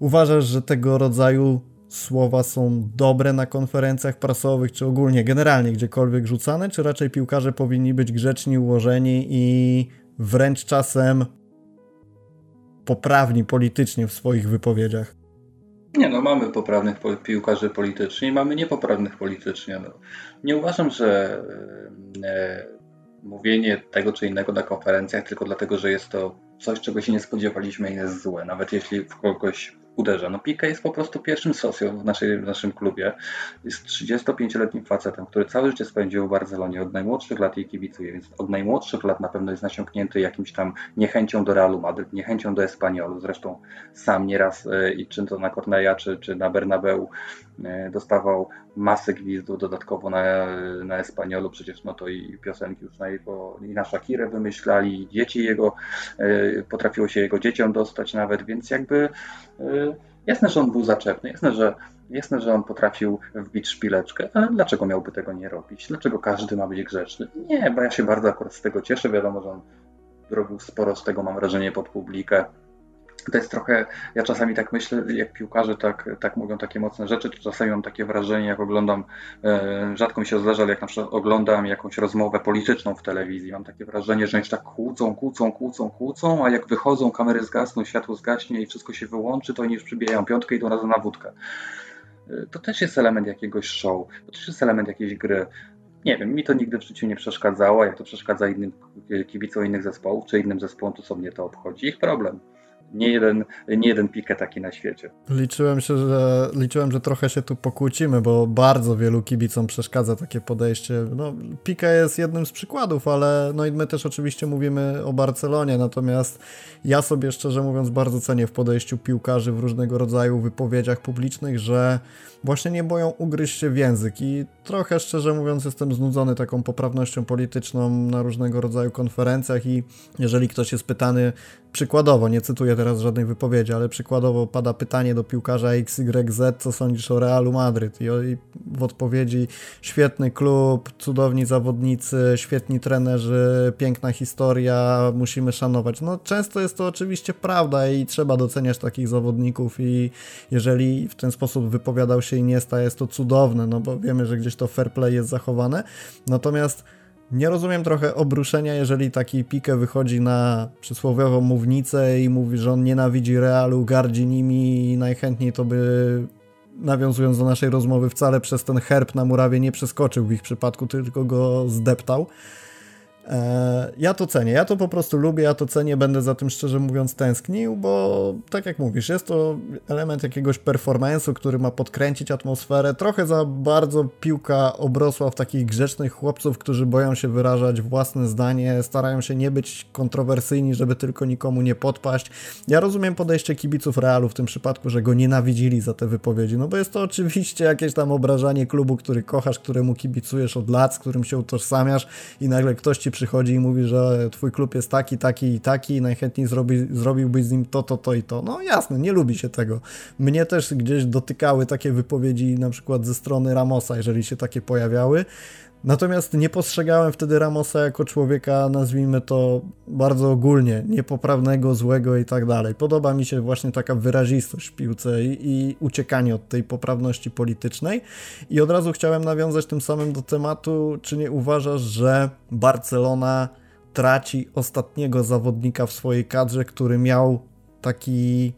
Uważasz, że tego rodzaju słowa są dobre na konferencjach prasowych, czy ogólnie, generalnie gdziekolwiek rzucane, czy raczej piłkarze powinni być grzeczni, ułożeni i wręcz czasem poprawni politycznie w swoich wypowiedziach? Nie no, mamy poprawnych piłkarzy politycznie mamy niepoprawnych politycznie. No. Nie uważam, że e, mówienie tego czy innego na konferencjach tylko dlatego, że jest to coś, czego się nie spodziewaliśmy i jest złe, nawet jeśli w kogoś uderza. No Pika jest po prostu pierwszym socją w, naszej, w naszym klubie. Jest 35-letnim facetem, który całe życie spędził w Barcelonie. Od najmłodszych lat jej kibicuje, więc od najmłodszych lat na pewno jest nasiąknięty jakimś tam niechęcią do Realu Madryt, niechęcią do Espaniolu. Zresztą sam nieraz e, i czy to na Corneja, czy, czy na Bernabeu dostawał masę gwizdów dodatkowo na, na Espaniolu. Przecież no to i piosenki już na jego, i na Shakirę wymyślali, i dzieci jego, e, potrafiło się jego dzieciom dostać nawet, więc jakby Jasne, że on był zaczepny, jasne, że, jasne, że on potrafił wbić szpileczkę, ale dlaczego miałby tego nie robić? Dlaczego każdy ma być grzeczny? Nie, bo ja się bardzo akurat z tego cieszę. Wiadomo, że on zrobił sporo z tego, mam wrażenie, pod publikę to jest trochę, ja czasami tak myślę, jak piłkarze tak, tak mówią takie mocne rzeczy, to czasami mam takie wrażenie, jak oglądam, e, rzadko mi się zdarza, ale jak na przykład oglądam jakąś rozmowę polityczną w telewizji, mam takie wrażenie, że oni tak kłócą, kłócą, kłócą, kłócą, a jak wychodzą, kamery zgasną, światło zgaśnie i wszystko się wyłączy, to oni już przybijają piątkę i idą razem na wódkę. E, to też jest element jakiegoś show, to też jest element jakiejś gry. Nie wiem, mi to nigdy w życiu nie przeszkadzało, jak to przeszkadza innym kibicom innych zespołów, czy innym zespołom, to co mnie to obchodzi, ich problem nie jeden, nie jeden pikę taki na świecie. Liczyłem się, że liczyłem, że trochę się tu pokłócimy, bo bardzo wielu kibicom przeszkadza takie podejście. No, Pika jest jednym z przykładów, ale no i my też oczywiście mówimy o Barcelonie, natomiast ja sobie szczerze mówiąc bardzo cenię w podejściu piłkarzy w różnego rodzaju wypowiedziach publicznych, że właśnie nie boją ugryźć się w język i trochę szczerze mówiąc jestem znudzony taką poprawnością polityczną na różnego rodzaju konferencjach i jeżeli ktoś jest pytany przykładowo, nie cytuję teraz żadnej wypowiedzi, ale przykładowo pada pytanie do piłkarza XYZ, co sądzisz o Realu Madryt i w odpowiedzi świetny klub, cudowni zawodnicy, świetni trenerzy, piękna historia, musimy szanować. No często jest to oczywiście prawda i trzeba doceniać takich zawodników i jeżeli w ten sposób wypowiadał się Iniesta, jest to cudowne, no bo wiemy, że gdzieś to fair play jest zachowane. Natomiast nie rozumiem trochę obruszenia, jeżeli taki Pique wychodzi na przysłowiową mównicę i mówi, że on nienawidzi Realu, gardzi nimi i najchętniej to by nawiązując do naszej rozmowy, wcale przez ten herb na murawie nie przeskoczył w ich przypadku, tylko go zdeptał. E, ja to cenię, ja to po prostu lubię, ja to cenię, będę za tym szczerze mówiąc tęsknił, bo tak jak mówisz, jest to element jakiegoś performance'u, który ma podkręcić atmosferę. Trochę za bardzo piłka obrosła w takich grzecznych chłopców, którzy boją się wyrażać własne zdanie, starają się nie być kontrowersyjni, żeby tylko nikomu nie podpaść. Ja rozumiem podejście kibiców Realu w tym przypadku, że go nienawidzili za te wypowiedzi, no bo jest to oczywiście jakieś tam obrażanie klubu, który kochasz, któremu kibicujesz od lat, z którym się utożsamiasz i nagle ktoś ci przychodzi i mówi, że twój klub jest taki, taki i taki i najchętniej zrobi, zrobiłbyś z nim to, to, to i to. No jasne, nie lubi się tego. Mnie też gdzieś dotykały takie wypowiedzi na przykład ze strony Ramosa, jeżeli się takie pojawiały. Natomiast nie postrzegałem wtedy Ramosa jako człowieka, nazwijmy to bardzo ogólnie, niepoprawnego, złego i tak dalej. Podoba mi się właśnie taka wyrazistość w piłce i, i, uciekanie od tej poprawności politycznej. I od razu chciałem nawiązać tym samym do tematu, czy nie uważasz, że Barcelona traci ostatniego zawodnika w swojej kadrze, który miał taki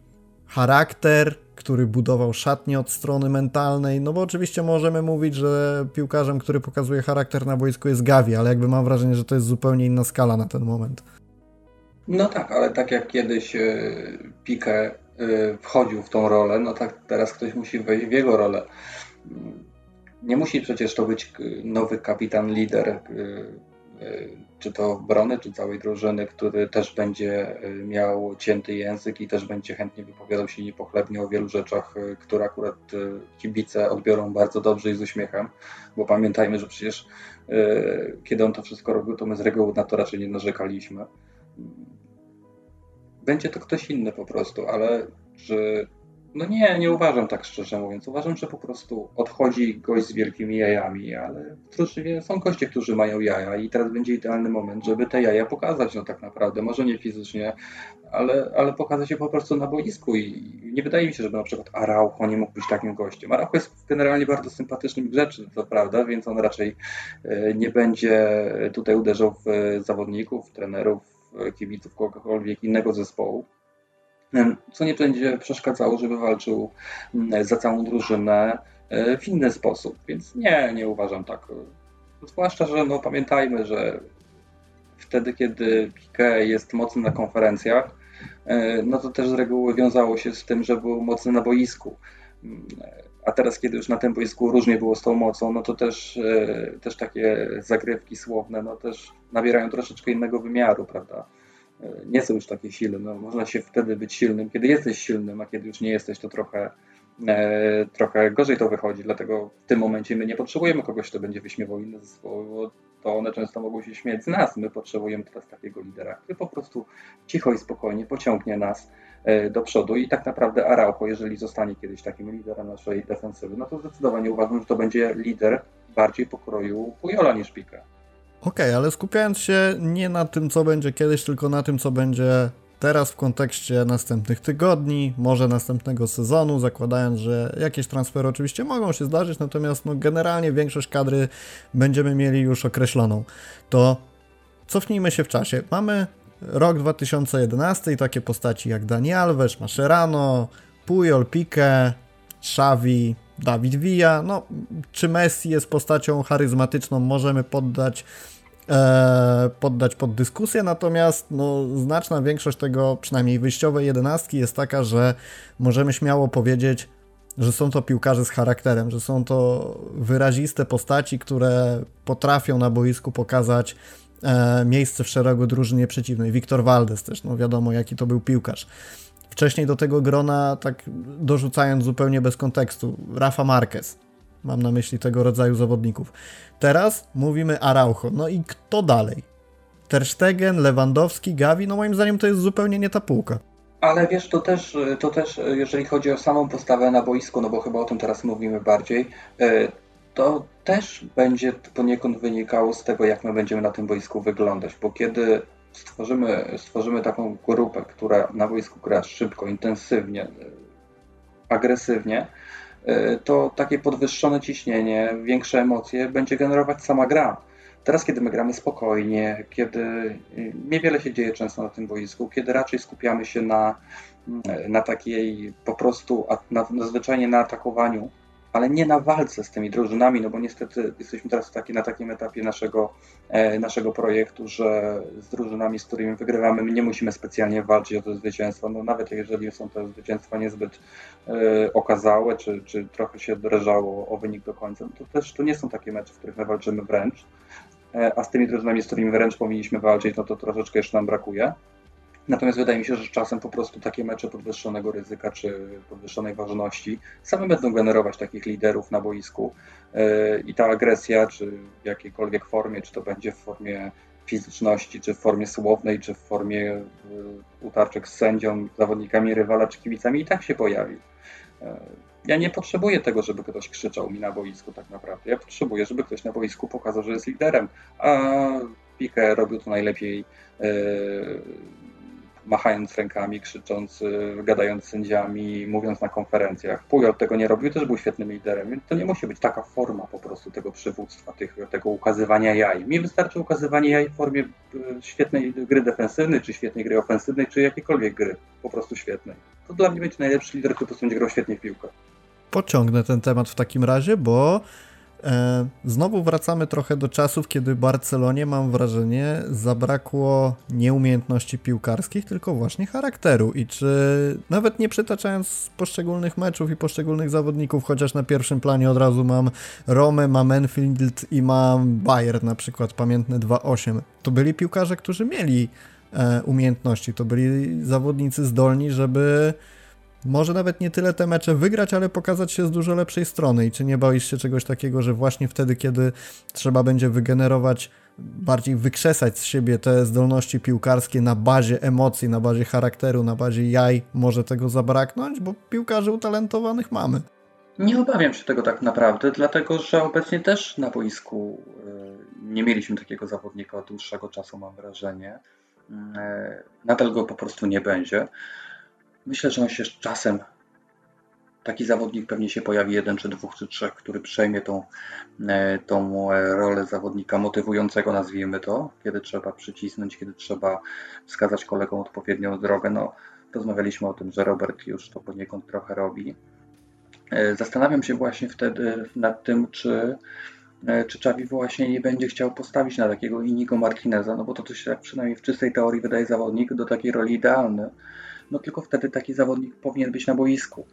charakter, który budował szatnię od strony mentalnej, no bo oczywiście możemy mówić, że piłkarzem, który pokazuje charakter na boisku jest Gavi, ale jakby mam wrażenie, że to jest zupełnie inna skala na ten moment. No tak, ale tak jak kiedyś e, Pique e, wchodził w tą rolę, no tak teraz ktoś musi wejść w jego rolę. Nie musi przecież to być nowy kapitan, lider e, czy to obrony, czy całej drużyny, który też będzie y, miał cięty język i też będzie chętnie wypowiadał się niepochlebnie o wielu rzeczach, y, które akurat kibice odbiorą bardzo dobrze i z uśmiechem, bo pamiętajmy, że przecież kiedy on to wszystko robił, to my z reguły na to raczej nie narzekaliśmy. Będzie to ktoś inny po prostu, ale czy no nie, nie uważam tak szczerze mówiąc. Uważam, że po prostu odchodzi gość z wielkimi jajami, ale w są goście, którzy mają jaja i teraz będzie idealny moment, żeby te jaja pokazać, no tak naprawdę. Może nie fizycznie, ale, ale pokazać je po prostu na boisku i nie wydaje mi się, żeby na przykład Araujo nie mógł być takim gościem. Araujo jest generalnie bardzo sympatycznym grzecznym, to prawda, więc on raczej e, nie będzie tutaj uderzał w zawodników, trenerów, kibiców, kogokolwiek innego zespołu co nie będzie przeszkadzało, żeby walczył mm, za całą drużynę e, w inny sposób. Więc nie, nie uważam tak. Zwłaszcza, że no, pamiętajmy, że wtedy, kiedy Piqué jest mocny na konferencjach, e, no to też z reguły wiązało się z tym, że był mocny na boisku. A teraz, kiedy już na tym boisku różnie było z tą mocą, no to też, e, też takie zagrywki słowne, no też nabierają troszeczkę innego wymiaru, prawda? Nie są już takie silne. No, można się wtedy być silnym, kiedy jesteś silnym, a kiedy już nie jesteś, to trochę, e, trochę gorzej to wychodzi. Dlatego w tym momencie my nie potrzebujemy kogoś, kto będzie wyśmiewał inne zespoły, bo to one często mogą się śmiać z nas. My potrzebujemy teraz takiego lidera, który po prostu cicho i spokojnie pociągnie nas e, do przodu i tak naprawdę Araujo, jeżeli zostanie kiedyś takim liderem naszej defensywy, no to zdecydowanie uważam, że to będzie lider bardziej pokroju Pujola niż Pika. Okej, okay, ale skupiając się nie na tym, co będzie kiedyś, tylko na tym, co będzie teraz w kontekście następnych tygodni, może następnego sezonu, zakładając, że jakieś transfery oczywiście mogą się zdarzyć, natomiast no, generalnie większość kadry będziemy mieli już określoną. To cofnijmy się w czasie. Mamy rok 2011 i takie postaci jak Dani Alves, Mascherano, Puyol, Pique, Xavi, Dawid Villa, no czy Messi jest postacią charyzmatyczną, możemy poddać e, poddać pod dyskusję, natomiast no, znaczna większość tego, przynajmniej wyjściowej jedenastki jest taka, że możemy śmiało powiedzieć, że są to piłkarze z charakterem, że są to wyraziste postaci, które potrafią na boisku pokazać e, miejsce w szeregu drużynie przeciwnej. Wiktor Valdes też, no wiadomo jaki to był piłkarz. Wcześniej do tego grona, tak dorzucając zupełnie bez kontekstu, Rafa Marquez. Mam na myśli tego rodzaju zawodników. Teraz mówimy Araujo. No i kto dalej? Ter Stegen, Lewandowski, Gavi, no moim zdaniem to jest zupełnie nie ta półka. Ale wiesz, to też, to też jeżeli chodzi o samą postawę na boisku, no bo chyba o tym teraz mówimy bardziej, e, to też będzie poniekąd wynikało z tego, jak my będziemy na tym boisku wyglądać, bo kiedy stworzymy, stworzymy taką grupę, która na boisku gra szybko, intensywnie, agresywnie, e, to takie podwyższone ciśnienie, większe emocje będzie generować sama gra. Teraz, kiedy my gramy spokojnie, kiedy niewiele się dzieje często na tym boisku, kiedy raczej skupiamy się na, na takiej po prostu, na, na zwyczajnie na atakowaniu ale nie na walce z tymi drużynami, no bo niestety jesteśmy teraz taki, na takim etapie naszego, e, naszego projektu, że z drużynami, z którymi wygrywamy, my nie musimy specjalnie walczyć o to zwycięstwo, no nawet jeżeli są te zwycięstwa niezbyt e, okazałe, czy, czy trochę się drżało o wynik do końca, no to też to nie są takie mecze, w których my walczymy wręcz, e, a z tymi drużynami, z którymi wręcz powinniśmy walczyć, no to troszeczkę jeszcze nam brakuje. Natomiast wydaje mi się, że czasem po prostu takie mecze podwyższonego ryzyka czy podwyższonej ważności same będą generować takich liderów na boisku yy, i ta agresja, czy w jakiejkolwiek formie, czy to będzie w formie fizyczności, czy w formie słownej, czy w formie yy, utarczek z sędzią, zawodnikami rywala, czy kibicami i tak się pojawi. Yy, ja nie potrzebuję tego, żeby ktoś krzyczał mi na boisku tak naprawdę. Ja potrzebuję, żeby ktoś na boisku pokazał, że jest liderem, a Pique robił to najlepiej machając rękami, krzycząc, y, gadając z sędziami, mówiąc na konferencjach. Pujol tego nie robił, też był świetnym liderem, to nie musi być taka forma po prostu tego przywództwa, tych, tego ukazywania jaj. Mi wystarczy ukazywanie jaj w formie y, świetnej gry defensywnej, czy świetnej gry ofensywnej, czy jakiejkolwiek gry, po prostu świetnej. To dla mnie będzie najlepszy lider, który po prostu będzie grał świetnie w piłkę. Pociągnę ten temat w takim razie, bo znowu wracamy trochę do czasów, kiedy Barcelonie, mam wrażenie, zabrakło nie umiejętności piłkarskich, tylko właśnie charakteru. I czy nawet nie przytaczając poszczególnych meczów i poszczególnych zawodników, chociaż na pierwszym planie od razu mam Romę, mam Enfield i mam Bayern na przykład, pamiętne 2-8, to byli piłkarze, którzy mieli e, umiejętności, to byli zawodnicy zdolni, żeby może nawet nie tyle te mecze wygrać, ale pokazać się z dużo lepszej strony. I czy nie boisz się czegoś takiego, że właśnie wtedy, kiedy trzeba będzie wygenerować, bardziej wykrzesać z siebie te zdolności piłkarskie na bazie emocji, na bazie charakteru, na bazie jaj, może tego zabraknąć, bo piłkarzy utalentowanych mamy. Nie obawiam się tego tak naprawdę, dlatego że obecnie też na boisku e, nie mieliśmy takiego zawodnika od dłuższego czasu, mam wrażenie. E, nadal go po prostu nie będzie. Myślę, że on się z czasem, taki zawodnik pewnie się pojawi, jeden czy dwóch czy trzech, który przejmie tą, e, tą e, rolę zawodnika motywującego, nazwijmy to, kiedy trzeba przycisnąć, kiedy trzeba wskazać kolegom odpowiednią drogę. No, rozmawialiśmy o tym, że Robert już to poniekąd trochę robi. E, zastanawiam się właśnie wtedy nad tym, czy czy Czawi właśnie nie będzie chciał postawić na takiego Inigo Martineza, no bo to, się tak przynajmniej w czystej teorii wydaje zawodnik do takiej roli idealny no tylko wtedy taki zawodnik powinien być na boisku.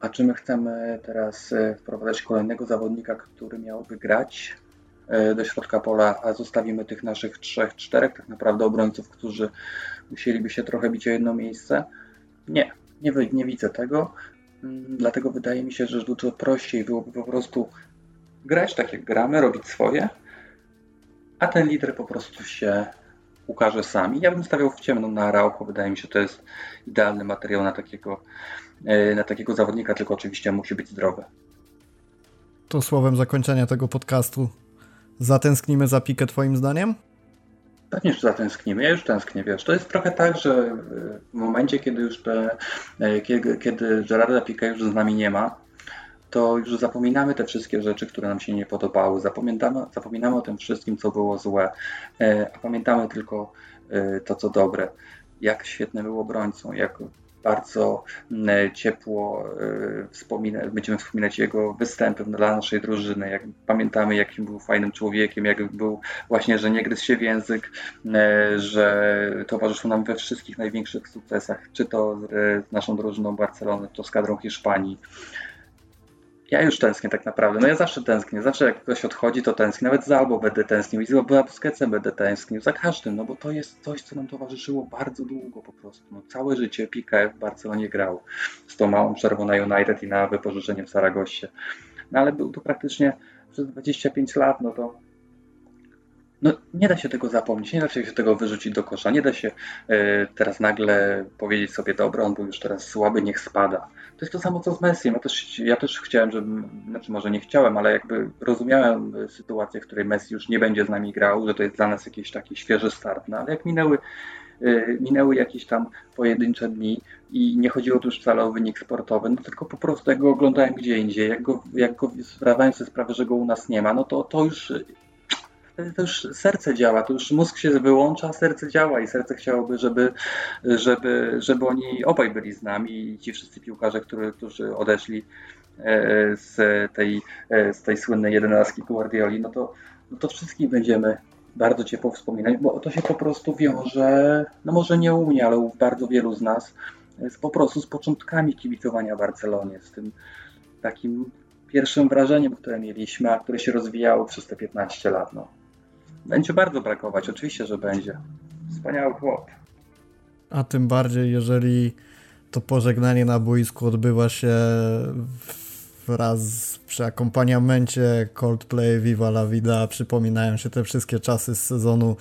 A czy my chcemy teraz e, wprowadzać kolejnego zawodnika, który miałby grać e, do środka pola, a zostawimy tych naszych trzech, czterech tak naprawdę obrońców, którzy musieliby się trochę bić o jedno miejsce? Nie, nie, nie widzę tego. Mm, dlatego wydaje mi się, że dużo prościej byłoby po prostu grać tak jak gramy, robić swoje, a ten lider po prostu się ukaże sami. Ja bym stawiał w ciemną na Araujo. Wydaje mi się, że to jest idealny materiał na takiego, e, na takiego zawodnika, tylko oczywiście musi być zdrowy. To słowem zakończenia tego podcastu zatęsknimy za pikę twoim zdaniem? Pewnie, że zatęsknimy. Ja już tęsknię, wiesz. To jest trochę tak, że w momencie, kiedy już te, e, kiedy, kiedy Gerarda Pique już z nami nie ma, to już zapominamy te wszystkie rzeczy, które nam się nie podobały. Zapominamy, zapominamy o tym wszystkim, co było złe, e, a pamiętamy tylko e, to, co dobre. Jak świetny był obrońcą, jak bardzo ciepło e, wspomina, będziemy wspominać jego występy dla naszej drużyny, jak pamiętamy, jakim był fajnym człowiekiem, jak był właśnie, że nie gryzł się w język, że towarzyszył nam we wszystkich największych sukcesach, czy to z naszą drużyną Barcelony, czy to z kadrą Hiszpanii. Ja już tęsknię tak naprawdę. No ja zawsze tęsknię. Zawsze jak ktoś odchodzi, to tęsknię. Nawet za Albo będę tęsknił i za Busquetsem będę tęsknił. Za każdym, no bo to jest coś, co nam towarzyszyło bardzo długo po prostu. No, całe życie Piqué w Barcelonie grał. Z tą małą przerwą na United i na wypożyczenie w Saragosie. No ale był to praktycznie przez 25 lat, no to no, nie da się tego zapomnieć, nie da się tego wyrzucić do kosza, nie da się y, teraz nagle powiedzieć sobie, dobra, on był już teraz słaby, niech spada. To jest to samo co z Messi. Ja też, ja też chciałem, żeby, znaczy może nie chciałem, ale jakby rozumiałem sytuację, w której Messi już nie będzie z nami grał, że to jest dla nas jakiś taki świeży start, no ale jak minęły y, minęły jakieś tam pojedyncze dni i nie chodziło tu już wcale o wynik sportowy, no tylko po prostu jak go oglądałem gdzie indziej, jak go, jak go sobie sprawę, że go u nas nie ma, no to, to już to już serce działa, to już mózg się wyłącza, serce działa i serce chciałoby, żeby, żeby, żeby oni obaj byli z nami i ci wszyscy piłkarze, którzy, którzy odeszli z tej, z tej słynnej jedenastki Guardioli, no to, no to wszystkich będziemy bardzo ciepło wspominać, bo to się po prostu wiąże, no może nie u mnie, ale u bardzo wielu z nas, z, po prostu z początkami kibicowania Barcelonie, z tym takim pierwszym wrażeniem, które mieliśmy, a które się rozwijało przez te 15 lat. No. Będzie bardzo brakować, oczywiście, że będzie. Wspaniały chłop. A tym bardziej, jeżeli to pożegnanie na boisku odbywa się wraz przy akompaniamencie Coldplay Viva la Vida przypominają się te wszystkie czasy z sezonu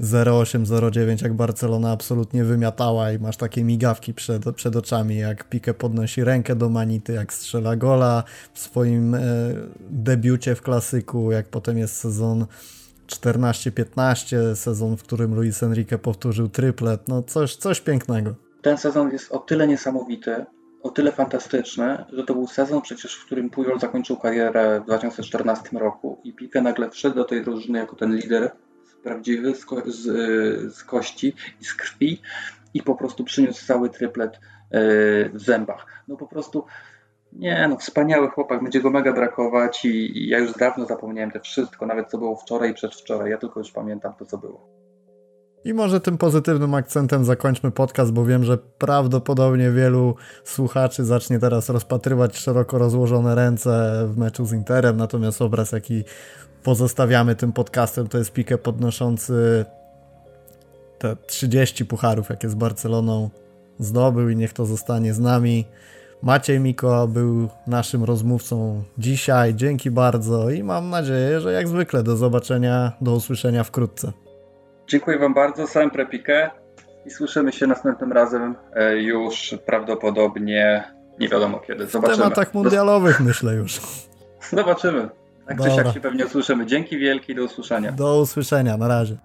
08-09, jak Barcelona absolutnie wymiatała i masz takie migawki przed, przed oczami, jak Pique podnosi rękę do Manity, jak strzela gola w swoim e, debiucie w klasyku, jak potem jest sezon 14-15, sezon, w którym Luis Enrique powtórzył triplet, no coś, coś pięknego. Ten sezon jest o tyle niesamowity, o tyle fantastyczny, że to był sezon przecież, w którym Pujol zakończył karierę w 2014 roku i Pique nagle wszedł do tej drużyny jako ten lider prawdziwy z, ko z, z, kości i z krwi i po prostu przyniósł cały triplet e, w zębach. No po prostu nie, no wspaniały chłopak, będzie go mega brakować i, i ja już dawno zapomniałem te wszystko, nawet co było wczoraj i przedwczoraj, ja tylko już pamiętam to, co było. I może tym pozytywnym akcentem zakończmy podcast, bo wiem, że prawdopodobnie wielu słuchaczy zacznie teraz rozpatrywać szeroko rozłożone ręce w meczu z Interem, natomiast obraz, jaki pozostawiamy tym podcastem, to jest pikę podnoszący te 30 pucharów, jakie z Barceloną zdobył i niech to zostanie z nami. Maciej Miko był naszym rozmówcą dzisiaj. Dzięki bardzo i mam nadzieję, że jak zwykle do zobaczenia, do usłyszenia wkrótce. Dziękuję Wam bardzo, sam Prepikę i słyszymy się następnym razem e, już prawdopodobnie nie wiadomo kiedy. Zobaczymy. W tematach mundialowych myślę już. Zobaczymy. Tak czy siak się pewnie usłyszymy. Dzięki wielkie do usłyszenia. Do usłyszenia, na razie.